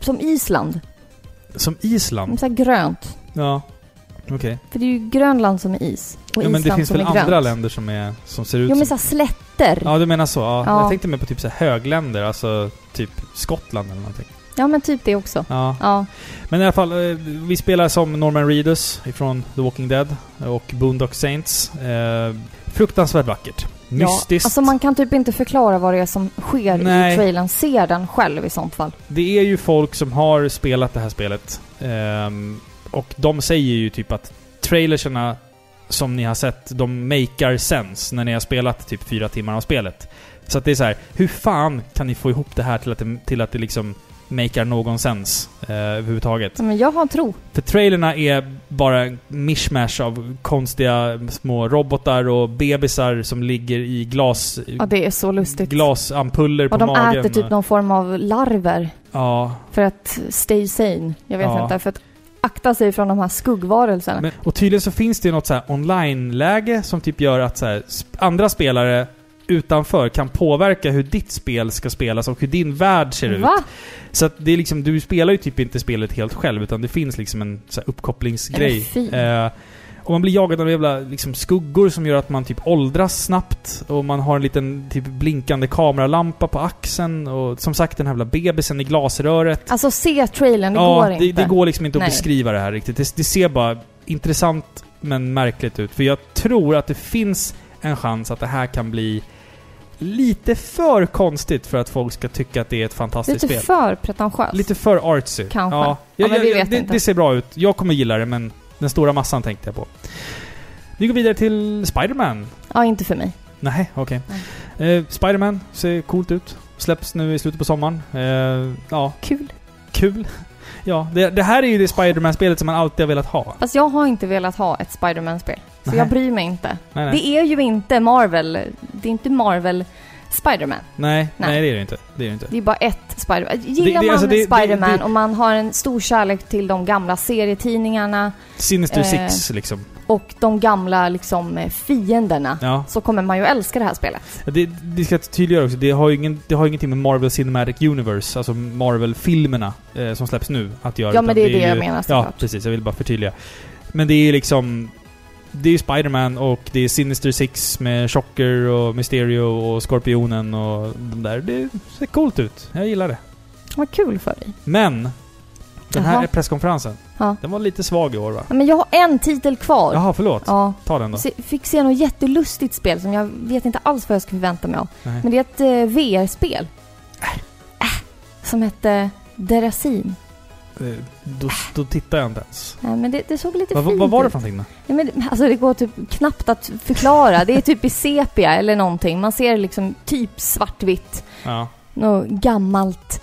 som Island.
Som Island.
Så grönt.
Ja. Okej.
För det är ju Grönland som är is. Och
Ja, men det
Island
finns
som
väl
är grönt.
andra länder som, är, som ser ut
Jo men
som...
såhär slätter. Ja.
Ja, du menar så. Ja.
Ja.
Jag tänkte mer på typ så högländer, alltså typ Skottland eller någonting.
men typ det också.
Ja.
Ja.
Men i alla fall, eh, vi spelar som Norman Reedus ifrån The Walking Dead och Boondock Saints. Eh, fruktansvärt vackert. Mystiskt.
Ja, alltså man kan typ inte förklara vad det är som sker
Nej.
i trailern. Ser den själv i sånt fall.
Det är ju folk som har spelat det här spelet. Ehm, och de säger ju typ att trailerserna som ni har sett, de makar sense när ni har spelat typ fyra timmar av spelet. Så att det är så här, hur fan kan ni få ihop det här till att det, till att det liksom makar någon sens eh, överhuvudtaget?
Men jag har tro.
För trailerna är bara en mishmash av konstiga små robotar och bebisar som ligger i glas...
Ja, det är så lustigt.
glasampuller på
och de
magen.
äter typ någon form av larver
Ja.
för att stay sane. Jag vet
Ja.
inte. För att akta sig från de här skuggvarelserna.
Men, och tydligen så finns det ju något så online-läge som typ gör att så här, andra spelare utanför kan påverka hur ditt spel ska spelas och hur din värld ser ut.
Va?
Så att det är liksom, du spelar ju typ inte spelet helt själv utan det finns liksom en så här uppkopplingsgrej. Eh, och man blir jagad av jävla liksom, skuggor som gör att man typ åldras snabbt. Och man har en liten typ blinkande kameralampa på axeln. Och som sagt den här jävla bebisen i glasröret.
Alltså se trailern, det
ja,
går
det,
inte.
det går liksom inte att
Nej.
beskriva det här riktigt. Det, det ser bara intressant men märkligt ut. För jag tror att det finns en chans att det här kan bli lite för konstigt för att folk ska tycka att det är ett fantastiskt
Lite
spel.
för pretentiöst.
Lite för artsy.
Kanske.
Ja,
Ja,
jag,
men vi vet
det,
inte.
det ser bra ut. Jag kommer gilla det, men den stora massan tänkte jag på. Vi går vidare till Spider-Man.
Ja, inte för mig.
Nej, okej. Eh, Spider-Man ser coolt ut. Släpps nu i slutet på sommaren. Eh, ja,
Kul.
kul. Ja, det, det här är ju det Spider-Man-spelet som man alltid har velat ha.
Fast jag har inte velat ha ett Spider-Man-spel. Så
Nej.
jag bryr mig inte.
Nej, nej.
Det är ju inte Marvel. Det är inte Marvel Spider-Man.
Nej, nej,
Nej.
det är det inte. Det är det inte.
Det är bara ett Spider-Man. Gillar
Det- det-
man
alltså, det- det-
Spider-Man
det-
och man har en stor kärlek till de gamla serietidningarna
Sinister
Eh,
Six liksom.
och de gamla liksom eh, fienderna
Ja.
så kommer man ju älska det här spelet.
Det, det ska jag tydliggöra också, det har ju ingen, det har ingenting med Marvel Cinematic Universe, alltså Marvel-filmerna eh, som släpps nu, att göra.
Ja, men det är det jag
ju-
menar
Ja,
såklart.
precis. Jag vill bara förtydliga. Men det är ju liksom... Det är ju Spider-Man och det är Sinister Six med Shocker och Mysterio och Skorpionen och de där. Det ser coolt ut. Jag gillar det.
Vad kul för dig.
Men! Den här
Jaha.
presskonferensen,
Ja.
den var lite svag i år va?
Ja, Men jag har en titel kvar.
Jaha, förlåt.
Ja.
Ta den då.
Se, fick se något jättelustigt spel som jag vet inte alls vad jag ska förvänta mig av.
Nej.
Men det är ett eh, VR-spel. Äh, som hette Derasin.
Eh, Då, då tittar jag inte ens.
Nej, men det, det såg lite
Vad,
fint
vad var det för någonting då?
Ja, men, alltså det går typ knappt att förklara. Det är typ i sepia eller någonting. Man ser liksom typ svartvitt.
Ja.
Något gammalt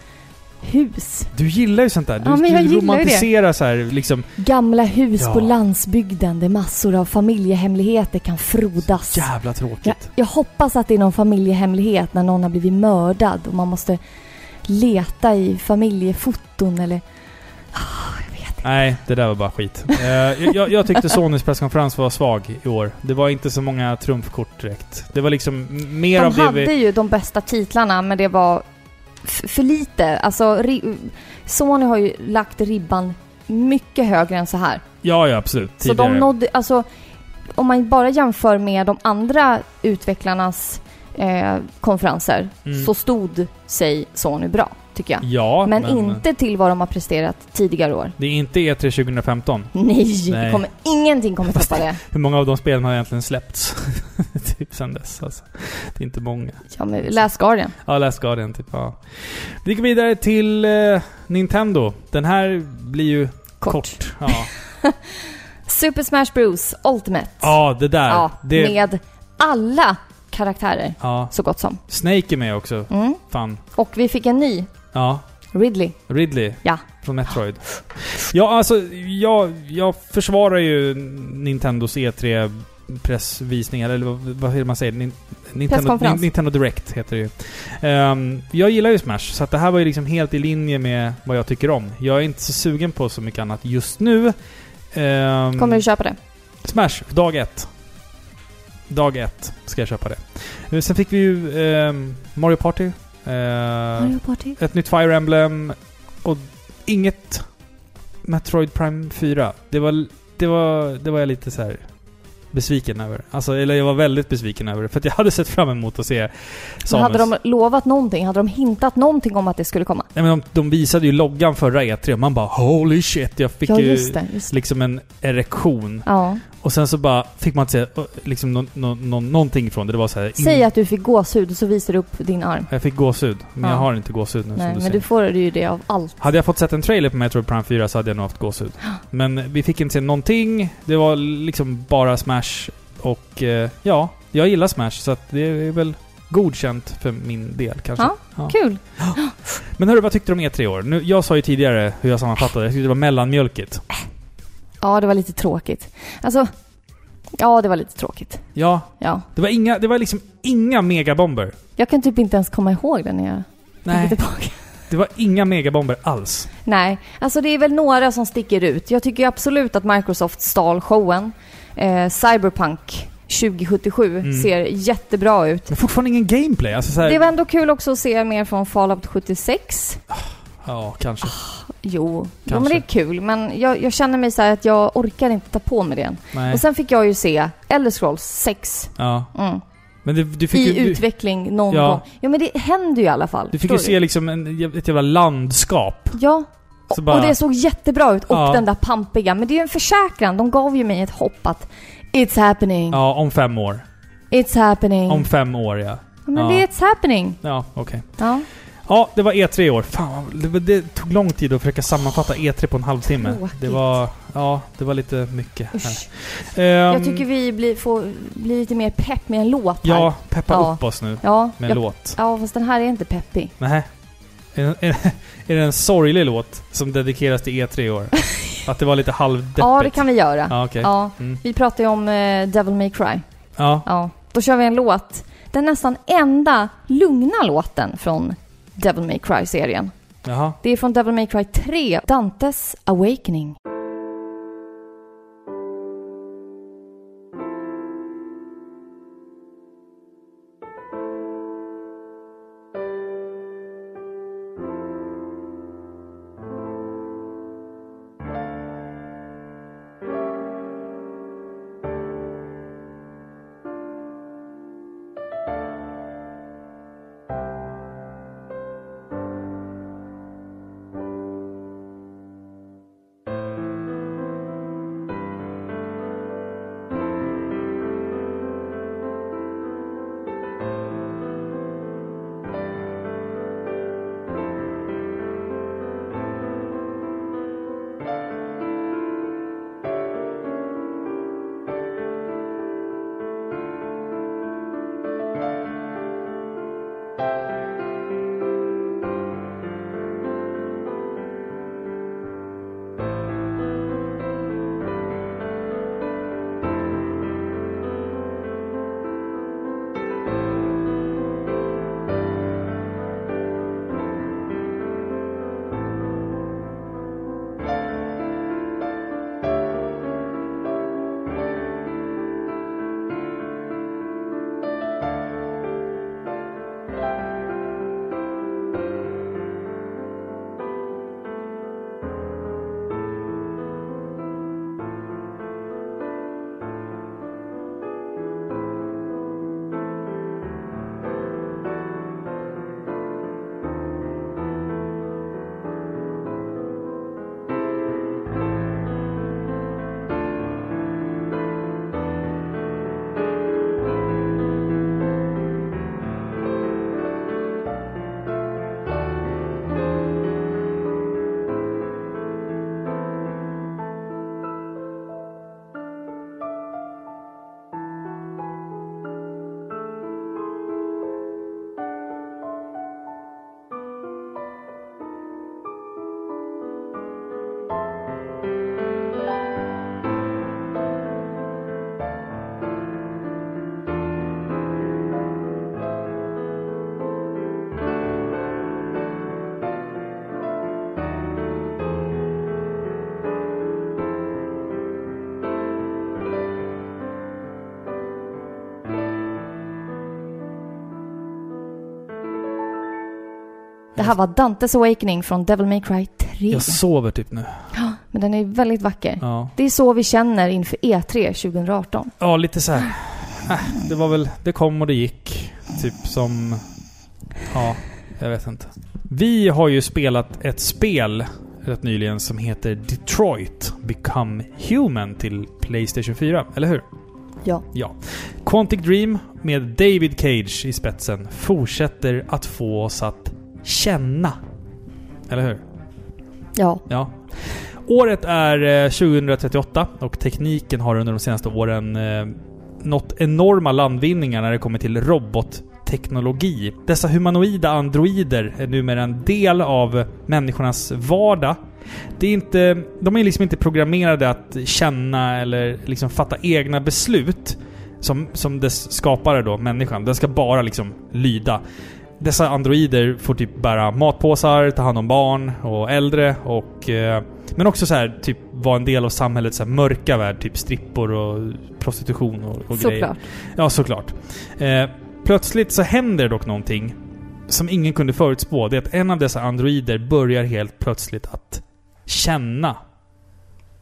hus.
Du gillar ju sånt där. Du,
Ja, men jag
du
ju det.
romantiserar så här liksom...
Gamla hus
Ja.
på landsbygden där massor av familjehemligheter kan frodas.
Jävla tråkigt.
Jag, jag hoppas att det är någon familjehemlighet när någon har blivit mördad och man måste leta i familjefoton eller...
Nej, det där var bara skit. Eh, jag, jag tyckte Sonys presskonferens var svag i år. Det var inte så många trumfkort direkt. Det var liksom mer
De
av det
hade
vi...
ju de bästa titlarna men det var för lite. Alltså, Sony har ju lagt ribban mycket högre än så här.
Ja, ja absolut.
Så de nådde, alltså, om man bara jämför med de andra utvecklarnas eh, konferenser
Mm.
så stod sig Sony bra, tycker jag.
Ja,
men, inte till vad de har presterat tidigare år.
Det är inte E3 2015.
Nej,
Nej.
Kommer, ingenting kommer
Fast
toppa det.
Hur många av de spelen har egentligen släppts? typ sen dess alltså. Det är inte många.
Ja, men läs Guardian.
Ja, Last Guardian typ. Ja. Vi går vidare till eh, Nintendo. Den här blir ju
Kort.
kort. Ja.
Super Smash Bros Ultimate.
ja, det där.
Ja,
det,
med alla karaktärer,
ja.
så gott som.
Snake är med också.
Mm.
Fan.
Och vi fick en ny,
Ja.
Ridley.
Ridley.
Ja.
Från Metroid. Ja, alltså, jag, jag försvarar ju Nintendos E3 pressvisningar, eller vad, det man säger? Nin, Nintendo, Nintendo Direct heter det ju. Ehm, jag gillar ju Smash, så att det här var ju liksom helt i linje med vad jag tycker om. Jag är inte så sugen på så mycket annat just nu. Ehm,
Kommer du köpa det?
Smash, dag ett. Dag ett ska jag köpa det. Eh, Sen fick vi ju ehm, Mario Party. Eh,
Mario Party?
ett nytt Fire Emblem och inget Metroid Prime 4. Det var, det var, det var jag lite så här besviken över. Alltså, eller jag var väldigt besviken över det. För att jag hade sett fram emot att se
Men
Samus.
hade de lovat någonting? Hade de hintat någonting om att det skulle komma?
Nej, men de, de visade ju loggan förra E3 och man bara holy shit. Jag fick
ja,
ju
just det. Just det.
liksom en erektion.
Ja.
Och sen så bara fick man inte se liksom nå- nå- nå- någonting ifrån det. Det var så här,
Säg att du fick gåshud och så visar du upp din arm.
Jag fick gåshud. Men
Ja.
jag har inte gåshud nu som
Nej,
du
men
säger.
du får ju det av allt.
Hade jag fått sett en trailer på Metroid Prime 4 så hade jag nog haft gåshud. Men vi fick inte se någonting. Det var liksom bara Smash. Och eh, ja, jag gillar Smash så att det är väl godkänt för min del kanske.
Ja,
Ja.
Kul!
Men hörru, vad tyckte du om E3 i år? Nu, jag sa ju tidigare hur jag sammanfattade. Jag tyckte det var mellanmjölkigt.
Ja, det var lite tråkigt. Alltså, ja, det var lite tråkigt.
Ja,
Ja.
det var inga, det var liksom inga megabomber.
Jag kan typ inte ens komma ihåg det när jag
Nej,
tillbaka.
det var inga megabomber alls.
Nej, alltså det är väl några som sticker ut. Jag tycker absolut att Microsoft stal showen. Eh, Cyberpunk 2077
Mm.
ser jättebra ut.
Men fortfarande ingen gameplay. Alltså så här,
Det var ändå kul också att se mer från Fallout 76.
Ja, kanske.
Jo, jo
Kanske.
men det är kul. Men jag, jag känner mig så att jag orkar inte ta på mig det än.
Nej.
Och sen fick jag ju se Elder Scrolls 6.
Ja.
Mm.
Men du, du fick
I
ju... Du,
utveckling någon
Ja.
gång. Ja men det händer ju i alla fall.
du fick ju
Förstår
se liksom en, ett jävla landskap.
Ja.
Så
Och,
bara-
och det såg jättebra ut. Och
Ja.
den där pampiga. Men det är ju en försäkran. De gav ju mig ett hopp att It's happening.
Ja, om fem år.
It's happening.
Om fem år, ja.
Ja, men
Ja.
det är It's happening.
Ja, okej.
Ja.
Ja, det var E3 i år. Fan, det, det tog lång tid att försöka sammanfatta E3 på en halvtimme.
Tråkigt.
Det var... Ja, det var lite mycket. Ehm,
Jag tycker vi blir, får bli lite mer pepp med en låt här.
Ja, peppa
Ja.
upp oss nu
Ja,
med
jag,
en låt.
ja, fast den här är inte peppig.
Nej. Är, det- är, det- är det en sorglig låt som dedikeras till E3 i år? Att det var lite halvdeppigt?
Ja, det kan vi göra.
Ja, okej.
Ja,
Mm.
vi pratar ju om eh, Devil May Cry.
Ja.
Ja, då kör vi en låt. Den nästan enda lugna låten från Devil May Cry-serien.
Jaha.
Det är från Devil May Cry 3, Dantes Awakening. Här var Dantes Awakening från Devil May Cry 3.
Jag sover typ nu.
Men den är väldigt vacker.
Ja.
Det är så vi känner inför E E3 2018.
Ja, lite så här. Äh, det var väl... Det kom och det gick. Typ som... Ja, jag vet inte. Vi har ju spelat ett spel rätt nyligen som heter Detroit Become Human till Playstation 4, eller hur?
Ja.
Ja. Quantic Dream med David Cage i spetsen fortsätter att få oss att känna. Eller hur?
Ja.
Ja. Året är eh, 2038 och tekniken har under de senaste åren eh, nått enorma landvinningar när det kommer till robotteknologi. Dessa humanoida androider är numera en del av människornas vardag. Det är inte, de är liksom inte programmerade att känna eller liksom fatta egna beslut som, som dess skapare då, människan. Den ska bara liksom lyda. Dessa androider får typ bära matpåsar, ta hand om barn och äldre och... Eh, men också så här, typ vara en del av samhällets så här, mörka värld, typ strippor och prostitution och, och grejer.
Såklart.
Ja, såklart. Eh, plötsligt så händer dock någonting som ingen kunde förutspå. Det är att en av dessa androider börjar helt plötsligt att känna.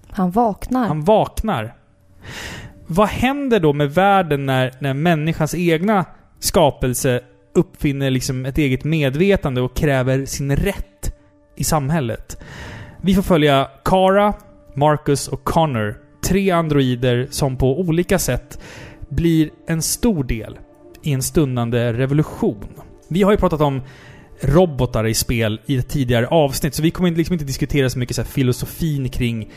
Han vaknar.
Han vaknar. Vad händer då med världen när, när människans egna skapelse uppfinner liksom ett eget medvetande och kräver sin rätt i samhället? Vi får följa Kara, Marcus och Connor. Tre androider som på olika sätt blir en stor del i en stundande revolution. Vi har ju pratat om robotar i spel i ett tidigare avsnitt, så vi kommer liksom inte diskutera så mycket så här filosofin kring,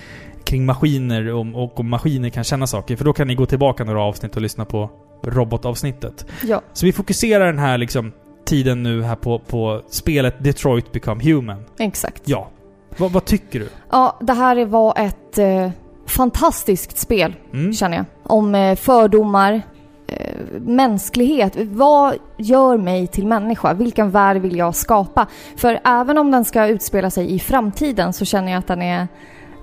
kring maskiner och, och om maskiner kan känna saker, för då kan ni gå tillbaka några avsnitt och lyssna på robotavsnittet.
Ja.
Så vi fokuserar den här liksom tiden nu här på, på spelet Detroit Become Human.
Exakt.
Ja. Vad, vad tycker du?
Ja, det här var ett eh, fantastiskt spel,
Mm.
känner jag. Om eh, fördomar, eh, mänsklighet. Vad gör mig till människa? Vilken värld vill jag skapa? För även om den ska utspela sig i framtiden så känner jag att den är,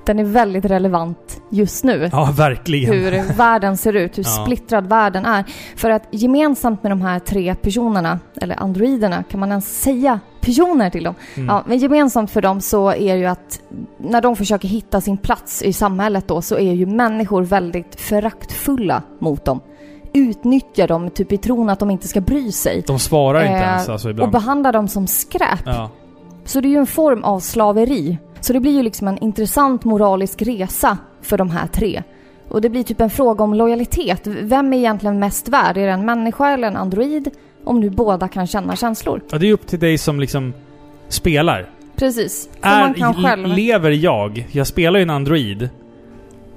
den är väldigt relevant just nu.
Ja, verkligen.
Hur världen ser ut, hur
Ja.
splittrad världen är. För att gemensamt med de här tre personerna, eller androiderna, kan man ens säga personer till dem?
Mm.
Ja, men gemensamt för dem så är ju att när de försöker hitta sin plats i samhället då så är ju människor väldigt föraktfulla mot dem. Utnyttjar dem typ i tron att de inte ska bry sig.
De svarar inte
Eh,
ens alltså
Och
ibland.
behandlar dem som skräp.
Ja.
Så det är ju en form av slaveri. Så det blir ju liksom en intressant moralisk resa för de här tre. Och det blir typ en fråga om lojalitet. Vem är egentligen mest värd? Är det en människa eller en android? Om nu båda kan känna känslor.
ja, det är upp till dig som liksom spelar.
Precis.
Är. Lever jag? Jag spelar ju en android.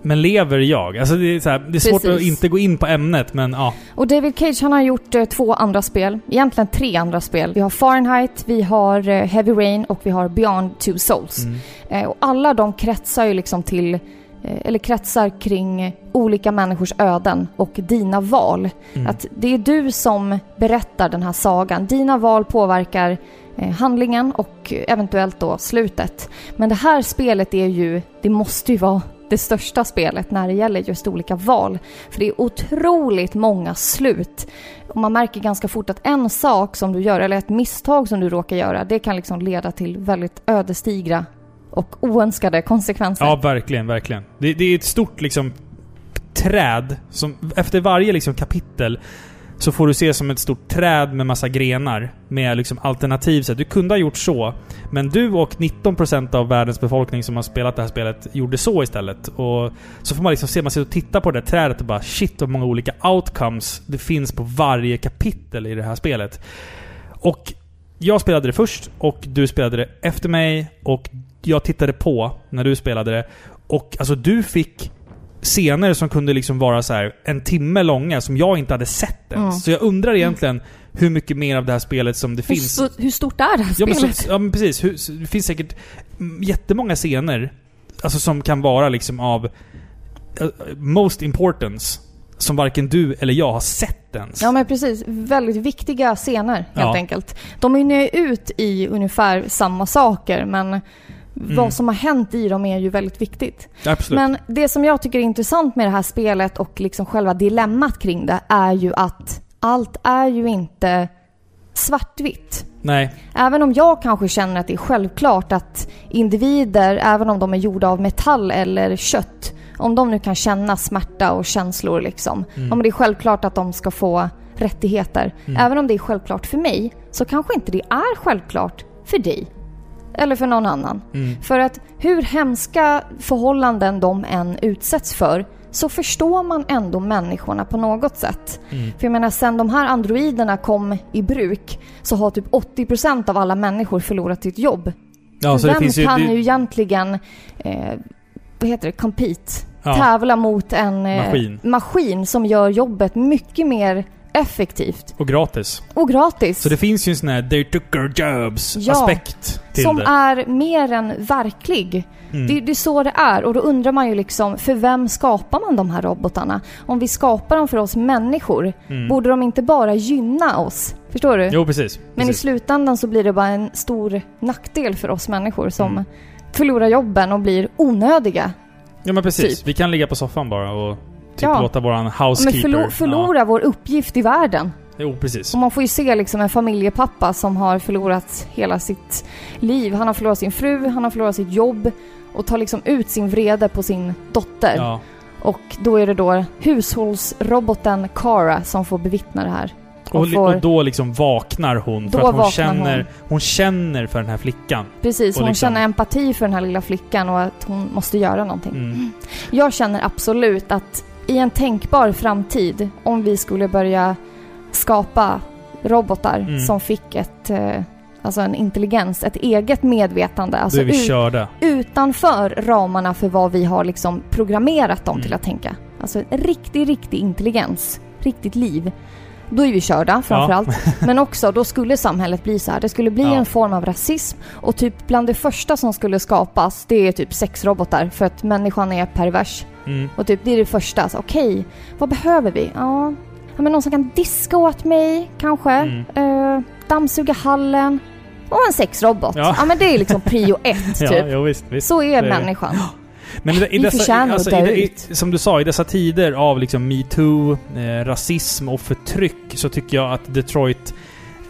Men lever jag? Alltså det är, så här, det är svårt att inte gå in på ämnet, men ja.
Och David Cage han har gjort eh, två andra spel. Egentligen tre andra spel. Vi har Fahrenheit, vi har eh, Heavy Rain och vi har Beyond Two Souls.
Mm.
Eh, och alla de kretsar ju liksom till, eh, eller kretsar kring olika människors öden och dina val.
Mm.
Att det är du som berättar den här sagan. Dina val påverkar eh, handlingen och eventuellt då slutet. Men det här spelet är ju, det måste ju vara det största spelet när det gäller just olika val. För det är otroligt många slut. Och man märker ganska fort att en sak som du gör, eller ett misstag som du råkar göra, det kan liksom leda till väldigt ödesdigra och oönskade konsekvenser.
Ja, verkligen, verkligen. Det, det är ett stort liksom träd som efter varje liksom kapitel så får du se som ett stort träd med massa grenar med liksom alternativ. Så du kunde ha gjort så, men du och 19% av världens befolkning som har spelat det här spelet gjorde så istället. Och så får man liksom se, man sitter och tittar på det där trädet och bara shit vad många olika outcomes det finns på varje kapitel i det här spelet. Och jag spelade det först och du spelade det efter mig och jag tittade på när du spelade det. Och alltså du fick scener som kunde liksom vara så här en timme långa som jag inte hade sett ens.
Mm.
Så jag undrar egentligen hur mycket mer av det här spelet som det
hur,
finns.
så, hur stort är det här
Ja men,
spelet?
så, ja men precis. Hur, så det finns säkert mm, jättemånga scener alltså som kan vara liksom av eh, most importance. Som varken du eller jag har sett ens.
Ja men precis, väldigt viktiga scener helt
Ja.
enkelt. De mynnar ju ut i ungefär samma saker men vad som har hänt i dem är ju väldigt viktigt.
Absolut.
Men det som jag tycker är intressant med det här spelet och liksom själva dilemmat kring det är ju att allt är ju inte svartvitt.
Nej.
Även om jag kanske känner att det är självklart att individer, även om de är gjorda av metall eller kött, om de nu kan känna smärta och känslor liksom.
Mm.
Om det är självklart att de ska få rättigheter.
Mm.
Även om det är självklart för mig, så kanske inte det är självklart för dig. Eller för någon annan.
Mm.
För att hur hemska förhållanden de än utsätts för så förstår man ändå människorna på något sätt.
Mm.
För jag menar, sen de här androiderna kom i bruk så har typ 80% av alla människor förlorat sitt jobb.
Ja, så
Vem
ju...
kan
det,
ju egentligen, eh, vad heter det, compete?
ja,
Tävla mot en eh,
Maskin.
maskin som gör jobbet mycket mer effektivt
och gratis.
och gratis.
Så det finns ju en sån här 'they took our jobs'
Ja.
aspekt till
som
det.
är mer än verklig.
Mm.
Det, det är så det är och då undrar man ju liksom, för vem skapar man de här robotarna? Om vi skapar dem för oss människor,
Mm.
borde de inte bara gynna oss? Förstår du?
Jo, precis.
Men i
precis.
slutändan så blir det bara en stor nackdel för oss människor som
Mm.
förlorar jobben och blir onödiga.
Ja, men precis.
typ.
Vi kan ligga på soffan bara och typ
Ja.
låta våran
Men
housekeeper...
förlo- förlora vår uppgift i världen.
Ja. Jo, precis.
Och man får ju se liksom en familjepappa som har förlorat hela sitt liv. Han har förlorat sin fru, han har förlorat sitt jobb och tar liksom ut sin vrede på sin dotter.
Ja.
Och då är det då hushållsroboten Kara som får bevittna det här.
Och,
Och får-
och då liksom vaknar hon för att hon känner,
hon.
hon. känner för den här flickan.
Precis, hon
liksom-
känner empati för den här lilla flickan och att hon måste göra någonting.
Mm.
Jag känner absolut att i en tänkbar framtid, om vi skulle börja skapa robotar
Mm.
som fick ett, eh, alltså en intelligens, ett eget medvetande, alltså ut- utanför ramarna för vad vi har liksom programmerat dem
Mm.
till att tänka. Alltså riktig, riktig intelligens, riktigt liv. Då är vi körda framförallt. Men också, då skulle samhället bli så här. Det skulle bli
Ja.
en form av rasism. Och typ bland det första som skulle skapas, det är typ sexrobotar. För att människan är pervers.
Mm.
Och typ det är det första. Så, Okej, vad behöver vi? Ja, ja, men någon som kan diska åt mig kanske.
Mm.
Eh, dammsuga hallen. Och en sexrobot.
Ja.
Ja. men det är liksom prio ett typ.
Ja, jo, visst, visst.
Så är
är
människan.
Men i, i dessa, alltså, i, i. Som du sa, i dessa tider av liksom metoo, eh, rasism och förtryck så tycker jag att Detroit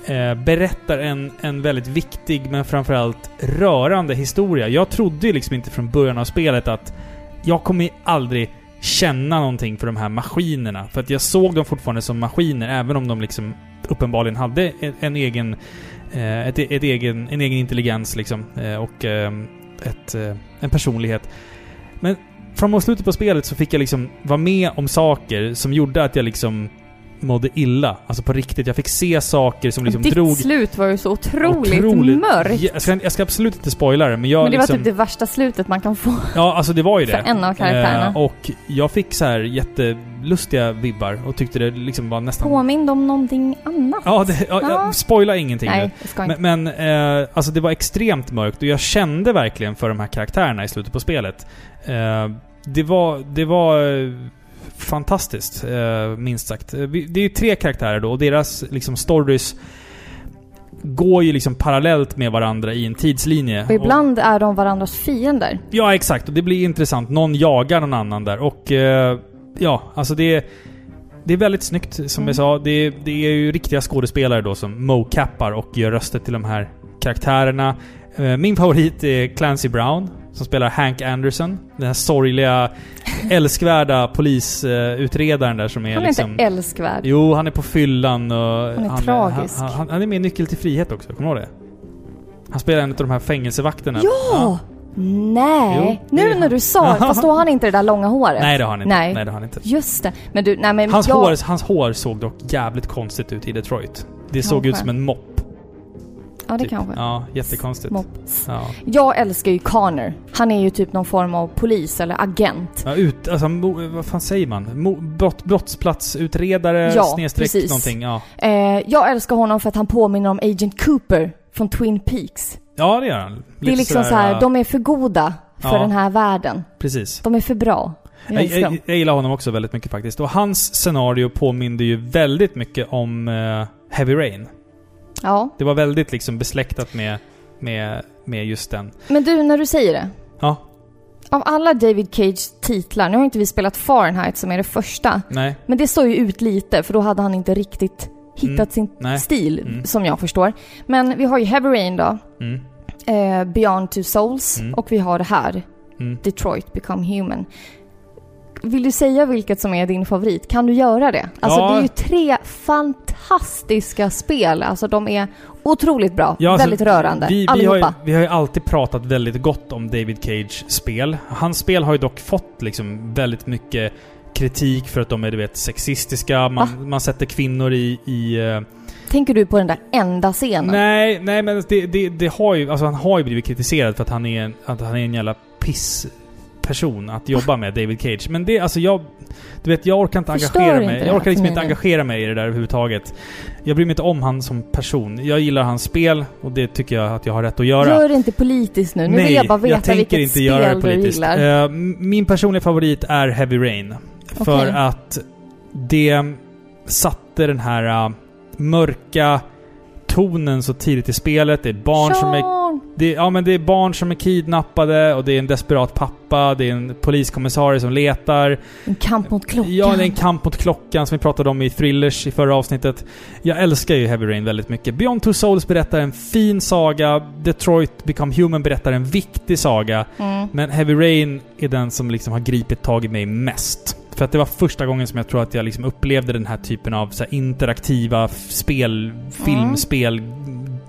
eh, berättar en, en väldigt viktig men framförallt rörande historia. Jag trodde ju liksom inte från början av spelet att jag kommer aldrig känna någonting för de här maskinerna. För att jag såg dem fortfarande som maskiner, även om de liksom uppenbarligen hade en, en egen... Eh, ett, ett egen, en egen intelligens liksom. Eh, och eh, ett, eh, en personlighet. Men framåt slutet på spelet så fick jag liksom vara med om saker som gjorde att jag liksom mådde illa. Alltså på riktigt. Jag fick se saker som liksom
Ditt
drog...
slut var ju så otroligt, mörkt.
Jag ska, jag ska absolut inte spoila det, men jag
men det
liksom...
var typ det värsta slutet man kan få.
Ja, alltså det var ju
För
det.
en av karaktärerna.
Eh, och jag fick så här jättelustiga vibbar och tyckte det liksom var nästan...
Påmind om någonting annat.
Ja, det, ja,
Ja.
spoila ingenting.
Nej, jag ska inte.
Men, men eh, alltså det var extremt mörkt och jag kände verkligen för de här karaktärerna i slutet på spelet. Eh, det var, det var fantastiskt, eh, minst sagt. Eh, Det är ju tre karaktärer då och deras liksom stories går ju liksom parallellt med varandra i en tidslinje.
Och ibland är de varandras fiender.
Ja, exakt. Och det blir intressant. Någon jagar någon annan där. Och eh, ja, alltså det är... Det är väldigt snyggt, som
Mm.
jag sa. Det är, det är ju riktiga skådespelare då som mocappar och gör röster till de här karaktärerna. Min favorit är Clancy Brown, som spelar Hank Anderson. Den här sorgliga, älskvärda polisutredaren där som är
Han är
liksom...
inte älskvärd.
Jo, han är på fyllan och...
Han är tragisk.
Han, han, han är med i Nyckel till frihet också, kommer du ihåg det? Han spelar en av de här fängelsevakterna.
Ja! Nej!
Jo,
nu
han.
när du sa det, fast då har han inte det där långa håret.
Nej, det har han inte.
Nej.
Nej, det har han inte.
Just det. Men du, nej men
Hans,
jag...
hår, hans hår såg dock jävligt konstigt ut i Detroit. Det såg ut som en mopp.
Ja, det
typ.
kanske.
Ja, jättekonstigt. Ja.
Jag älskar ju Connor. Han är ju typ någon form av polis eller agent.
Ja, ut, alltså, vad fan säger man? Mo, brott, brottsplatsutredare,
Ja,
snedstreck
precis.
någonting. Ja.
Eh, jag älskar honom för att han påminner om Agent Cooper från Twin Peaks.
ja, det gör han.
det är
Lite
liksom så här, de är för goda för
Ja.
den här världen.
Precis.
De är för bra. Jag
Jag, jag, jag gillar honom också väldigt mycket faktiskt. Och hans scenario påminde ju väldigt mycket om eh, Heavy Rain.
Ja.
Det var väldigt liksom besläktat med, med, med just den.
Men du, när du säger det.
Ja,
Av alla David Cage titlar, nu har inte vi spelat Fahrenheit som är det första.
nej.
Men det står ju ut lite för då hade han inte riktigt hittat
Mm,
sin
nej.
stil,
Mm.
som jag förstår. Men vi har ju Heavy Rain då,
Mm,
eh, Beyond Two Souls
Mm.
och vi har det här,
mm.
Detroit Become Human. Vill du säga vilket som är din favorit? Kan du göra det? Alltså
Ja.
det är ju tre fantastiska spel. Alltså de är otroligt bra.
Ja, alltså,
väldigt rörande.
Vi, vi, har ju, vi har ju alltid pratat väldigt gott om David Cage spel. Hans spel har ju dock fått liksom väldigt mycket kritik för att de är du vet sexistiska. Man, man sätter kvinnor i... i eh,
Tänker du på den där enda scenen?
nej, nej men det, det, det har ju... Alltså han har ju blivit kritiserad för att han är en, att han är en jävla piss person att jobba med, David Cage. Men det, alltså jag... Du vet, jag orkar inte
Förstör
engagera
inte
mig. Jag orkar liksom
för
inte engagera mig i det där överhuvudtaget. Jag bryr mig inte om han som person. Jag gillar hans spel och det tycker jag att jag har rätt att göra.
Gör det inte politiskt nu. Nu
Nej,
vill jag bara veta
tänker
vilket
inte göra det politiskt. m- min personliga favorit är Heavy Rain. För
Okej.
att det satte den här uh, mörka tonen så tidigt i spelet. Det är barn som är! Det, ja, men det är barn som är kidnappade och det är en desperat pappa, det är en poliskommissarie som letar.
En kamp mot klockan.
Ja, det är en kamp mot klockan som vi pratade om i Thrillers i förra avsnittet. Jag älskar ju Heavy Rain väldigt mycket. Beyond Two Souls berättar en fin saga. Detroit Become Human berättar en viktig saga.
Mm.
Men Heavy Rain är den som liksom har gripit tag i mig mest. För att det var första gången som jag tror att jag liksom upplevde den här typen av här interaktiva spel, filmspel,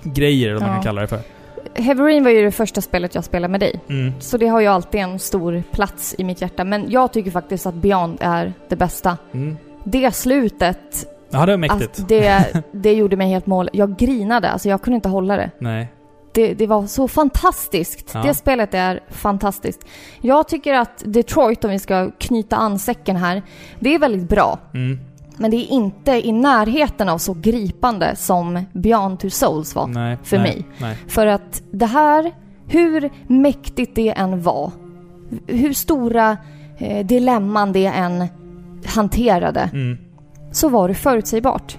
grejer eller vad man kan kalla det för.
Heavy Rain var ju det första spelet jag spelade med dig.
Mm.
Så det har ju alltid en stor plats i mitt hjärta. Men jag tycker faktiskt att Beyond är det bästa.
Mm.
Det slutet,
Ja, det var mäktigt.
alltså, det, det gjorde mig helt mål. Jag grinade, alltså jag kunde inte hålla det.
Nej.
Det, det var så fantastiskt.
Ja.
Det spelet är fantastiskt. Jag tycker att Detroit, om vi ska knyta an säcken här, det är väldigt bra.
Mm.
Men det är inte i närheten av så gripande som Beyond Two Souls var.
Nej,
för
nej,
mig.
Nej.
För att det här, hur mäktigt det än var, hur stora eh, dilemman det än hanterade,
Mm.
så var det förutsägbart.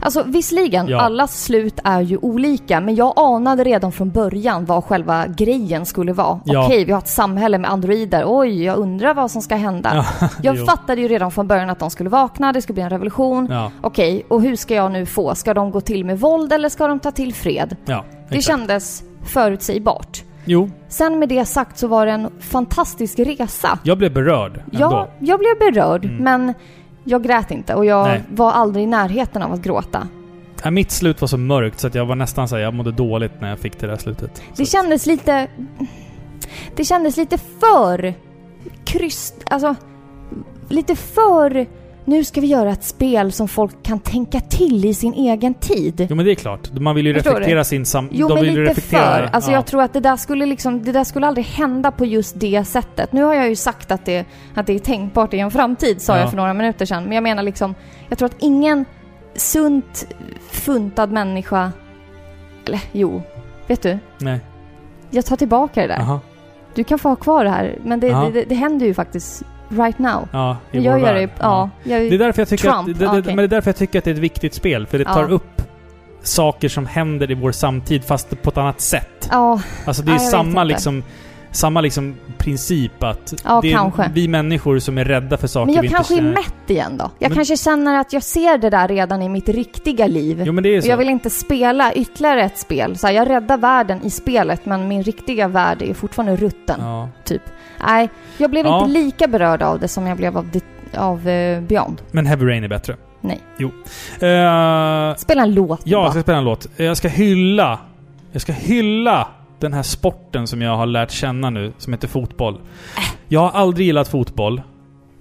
Alltså visserligen,
Ja.
allas slut är ju olika, men jag anade redan från början vad själva grejen skulle vara.
Ja.
Okej, vi har ett samhälle med androider. Oj, jag undrar vad som ska hända.
Ja,
Jag fattade ju redan från början att de skulle vakna, det skulle bli en revolution. Okej, och hur ska jag nu få? Ska de gå till med våld eller ska de ta till fred? Det kändes förutsägbart.
Jo,
Sen med det sagt så var det en fantastisk resa.
jag blev berörd ändå.
Ja, jag blev berörd,
Mm.
men jag grät inte och jag
Nej.
var aldrig i närheten av att gråta.
Ja, mitt slut var så mörkt så att jag var nästan såhär, jag mådde dåligt när jag fick det där slutet.
Det
Så-
kändes lite... Det kändes lite för... Kryst... Alltså... Lite för... Nu ska vi göra ett spel som folk kan tänka till i sin egen tid.
Jo men det är klart. Man vill ju
Förstår
reflektera sin sam...
Jo, men lite
reflektera,
för. Alltså
ja.
jag tror att det där skulle liksom, det där skulle aldrig hända på just det sättet. Nu har jag ju sagt att det, att det är tänkbart i en framtid, sa
Ja.
jag för några minuter sedan. Men jag menar liksom, jag tror att ingen sunt funtad människa... Eller jo, vet du?
Nej.
Jag tar tillbaka det där.
Aha.
Du kan få ha kvar det här, men det, det, det, det händer ju faktiskt right now.
Ja, i
Jag
vår
gör
värld.
det, ja. Jag,
Det är därför jag tycker
Trump,
att, det, det,
okej.
Men det är därför jag tycker att det är ett viktigt spel. För det tar
Ja.
upp saker som händer i vår samtid fast på ett annat sätt.
ja,
Alltså det är
Ja,
samma liksom... Samma liksom princip att
Ja,
det är
kanske.
vi människor som är rädda för saker
men jag
vi
kanske
inte
är mätt igen då. Jag
Men-
kanske känner att jag ser det där redan i mitt riktiga liv.
Jo men det är
Och
så.
jag vill inte spela ytterligare ett spel. Så här, jag räddar världen i spelet, men min riktiga värld är fortfarande rutten.
Ja.
Typ. Nej, jag blev
Ja.
inte lika berörd av det som jag blev av, av eh, Beyond.
Men Heavy Rain är bättre.
Nej.
Jo. Eh,
Spela en låt
Ja, jag ska spela en låt. Jag ska hylla... Jag ska hylla den här sporten som jag har lärt känna nu, som heter fotboll. Jag har aldrig gillat fotboll.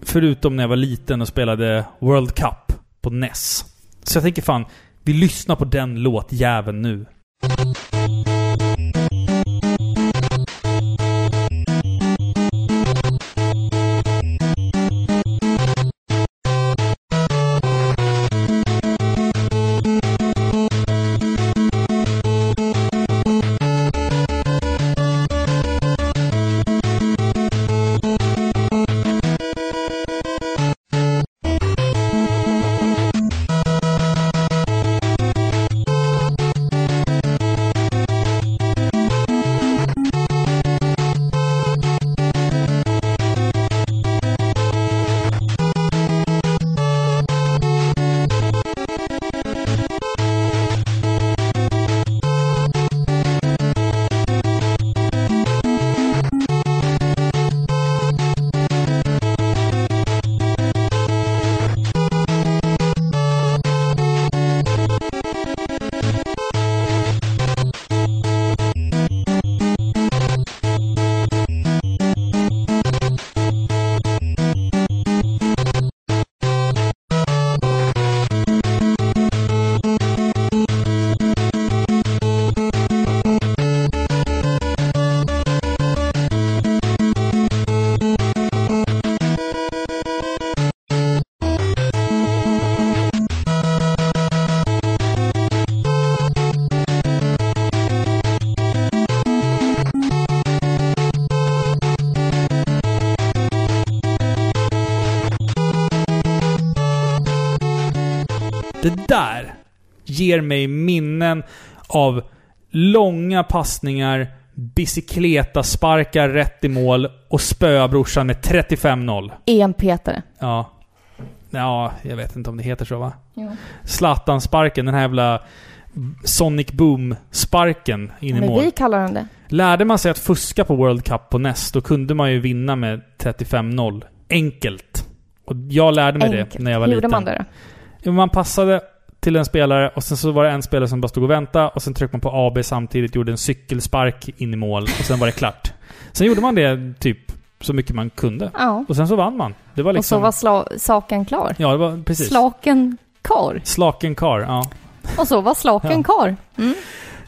Förutom när jag var liten och spelade World Cup på NES. Så jag tänker fan, vi lyssnar på den låtjäveln nu. Ger mig minnen av långa passningar, bicicleta-sparkar rätt i mål och spöa brorsan med 35-0.
EM-petare.
Ja. Ja, jag vet inte om det heter så va?
Jo.
Zlatan-sparken, den här jävla Sonic Boom-sparken in i
Men
mål.
vi kallar den det.
Lärde man sig att fuska på World Cup på NES, då kunde man ju vinna med 35-0. Enkelt. Och jag lärde mig det
Enkelt.
när jag var
Hur
liten.
gjorde man det då?
Man passade till en spelare och sen så var det en spelare som bara stod och väntade och sen tryckte man på AB samtidigt, gjorde en cykelspark in i mål och sen var det klart. Sen gjorde man det typ så mycket man kunde.
Ja.
Och sen så vann man. Det var
Och så
liksom...
var saken klar.
Ja, det var precis.
Slaken kar.
Slaken kar, ja.
Och så var slaken
Ja.
kar. Mm.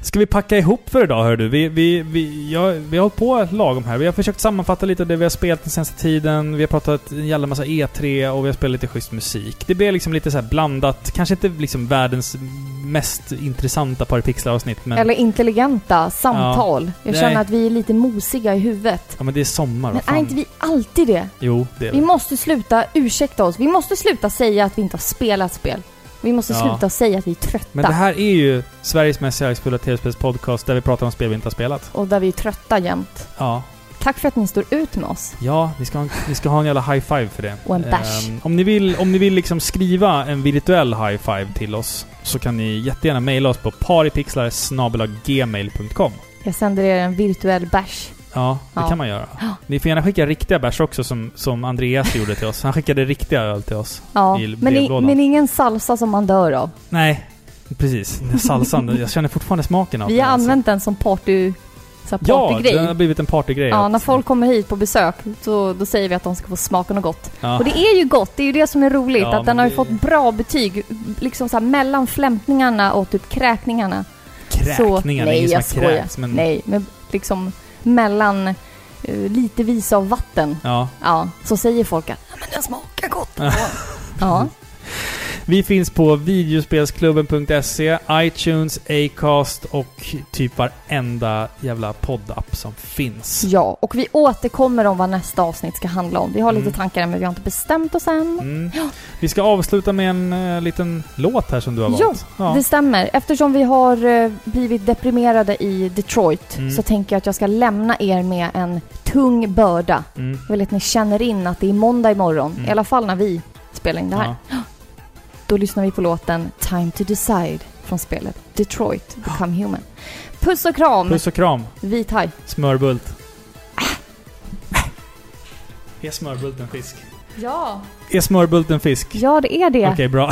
Ska vi packa ihop för idag hör du? Vi, vi, vi, ja, vi har hållit på lagom här. Vi har försökt sammanfatta lite av det vi har spelat den senaste tiden. Vi har pratat en jävla massa E3 och vi har spelat lite schysst musik. Det blir liksom lite så här blandat. Kanske inte liksom världens mest intressanta paripixlar-avsnitt men...
Eller intelligenta samtal. Jag
Nej.
känner att vi är lite mosiga i huvudet.
Ja men det är sommar,
Men
fan.
är inte vi alltid det?
Jo, det är
Vi
det.
måste sluta ursäkta oss. Vi måste sluta säga att vi inte har spelat spel. Vi måste
Ja.
sluta säga att vi är trötta.
Men det här är ju Sveriges mest kärleksfulla tv-spelspodcast där vi pratar om spel vi inte har spelat.
Och där vi är trötta jämt.
Ja.
Tack för att ni står ut med oss.
Ja, vi ska, ha en, vi ska ha en jävla high five för det.
Och en bash.
Ehm, om ni vill, om ni vill liksom skriva en virtuell high five till oss så kan ni jättegärna mejla oss på paripixlar.gmail.com
Jag sänder er en virtuell bash.
Ja, det
Ja.
kan man göra. Ni får gärna skicka riktiga bärs också som, som Andreas gjorde till oss. Han skickade riktiga öl till oss.
Ja,
I
men, i, men ingen salsa som man dör av.
Nej, precis. Salsan. jag känner fortfarande smaken av
Vi
den,
har
alltså.
använt den som party...
Ja, den har blivit en partygrej.
Ja, när folk kommer hit på besök, så, då säger vi att de ska få smaka något gott.
Ja.
Och det är ju gott, det är ju det som är roligt.
Ja,
att den har ju
det-
fått bra betyg, liksom så här mellan flämtningarna och typ kräkningarna.
Kräkningar,
så, nej, jag
har
skojar.
kräkts, men...
Nej, men liksom mellan uh, lite vis av vatten.
Ja.
Ja, så säger folk att "Ja, men den smakar gott. ja,
Vi finns på videospelsklubben.se, iTunes, Acast och typ varenda jävla poddapp som finns.
ja, och vi återkommer om vad nästa avsnitt ska handla om. Vi har lite
Mm.
tankar men vi har inte bestämt oss än.
Mm. Vi ska avsluta med en eh, liten låt här som du har
Jo,
valt. Ja.
Det stämmer. Eftersom vi har eh, blivit deprimerade i Detroit
Mm.
så tänker jag att jag ska lämna er med en tung börda.
Mm.
Jag vill att ni känner in att det är måndag imorgon.
Mm.
I alla fall när vi spelar in det här.
Ja.
Då lyssnar vi på låten Time to Decide från spelet Detroit Become Human. Puss och kram!
Puss och kram,
Vit haj.
smörbult. Är smörbult en fisk?
Ja.
Är smörbult en fisk?
Ja, det är det.
Okej, bra.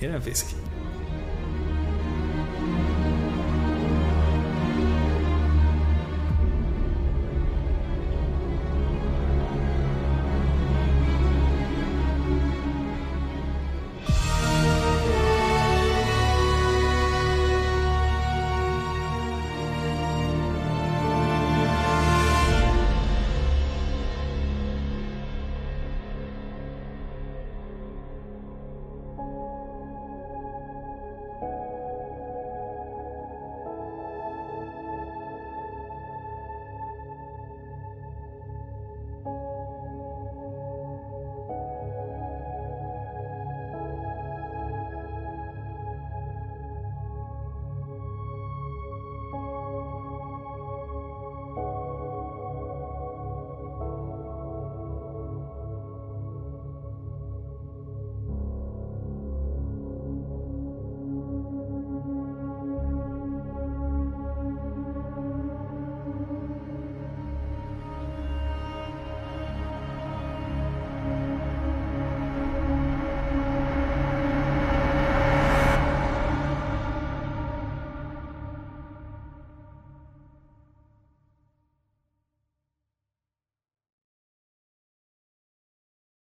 är det en fisk?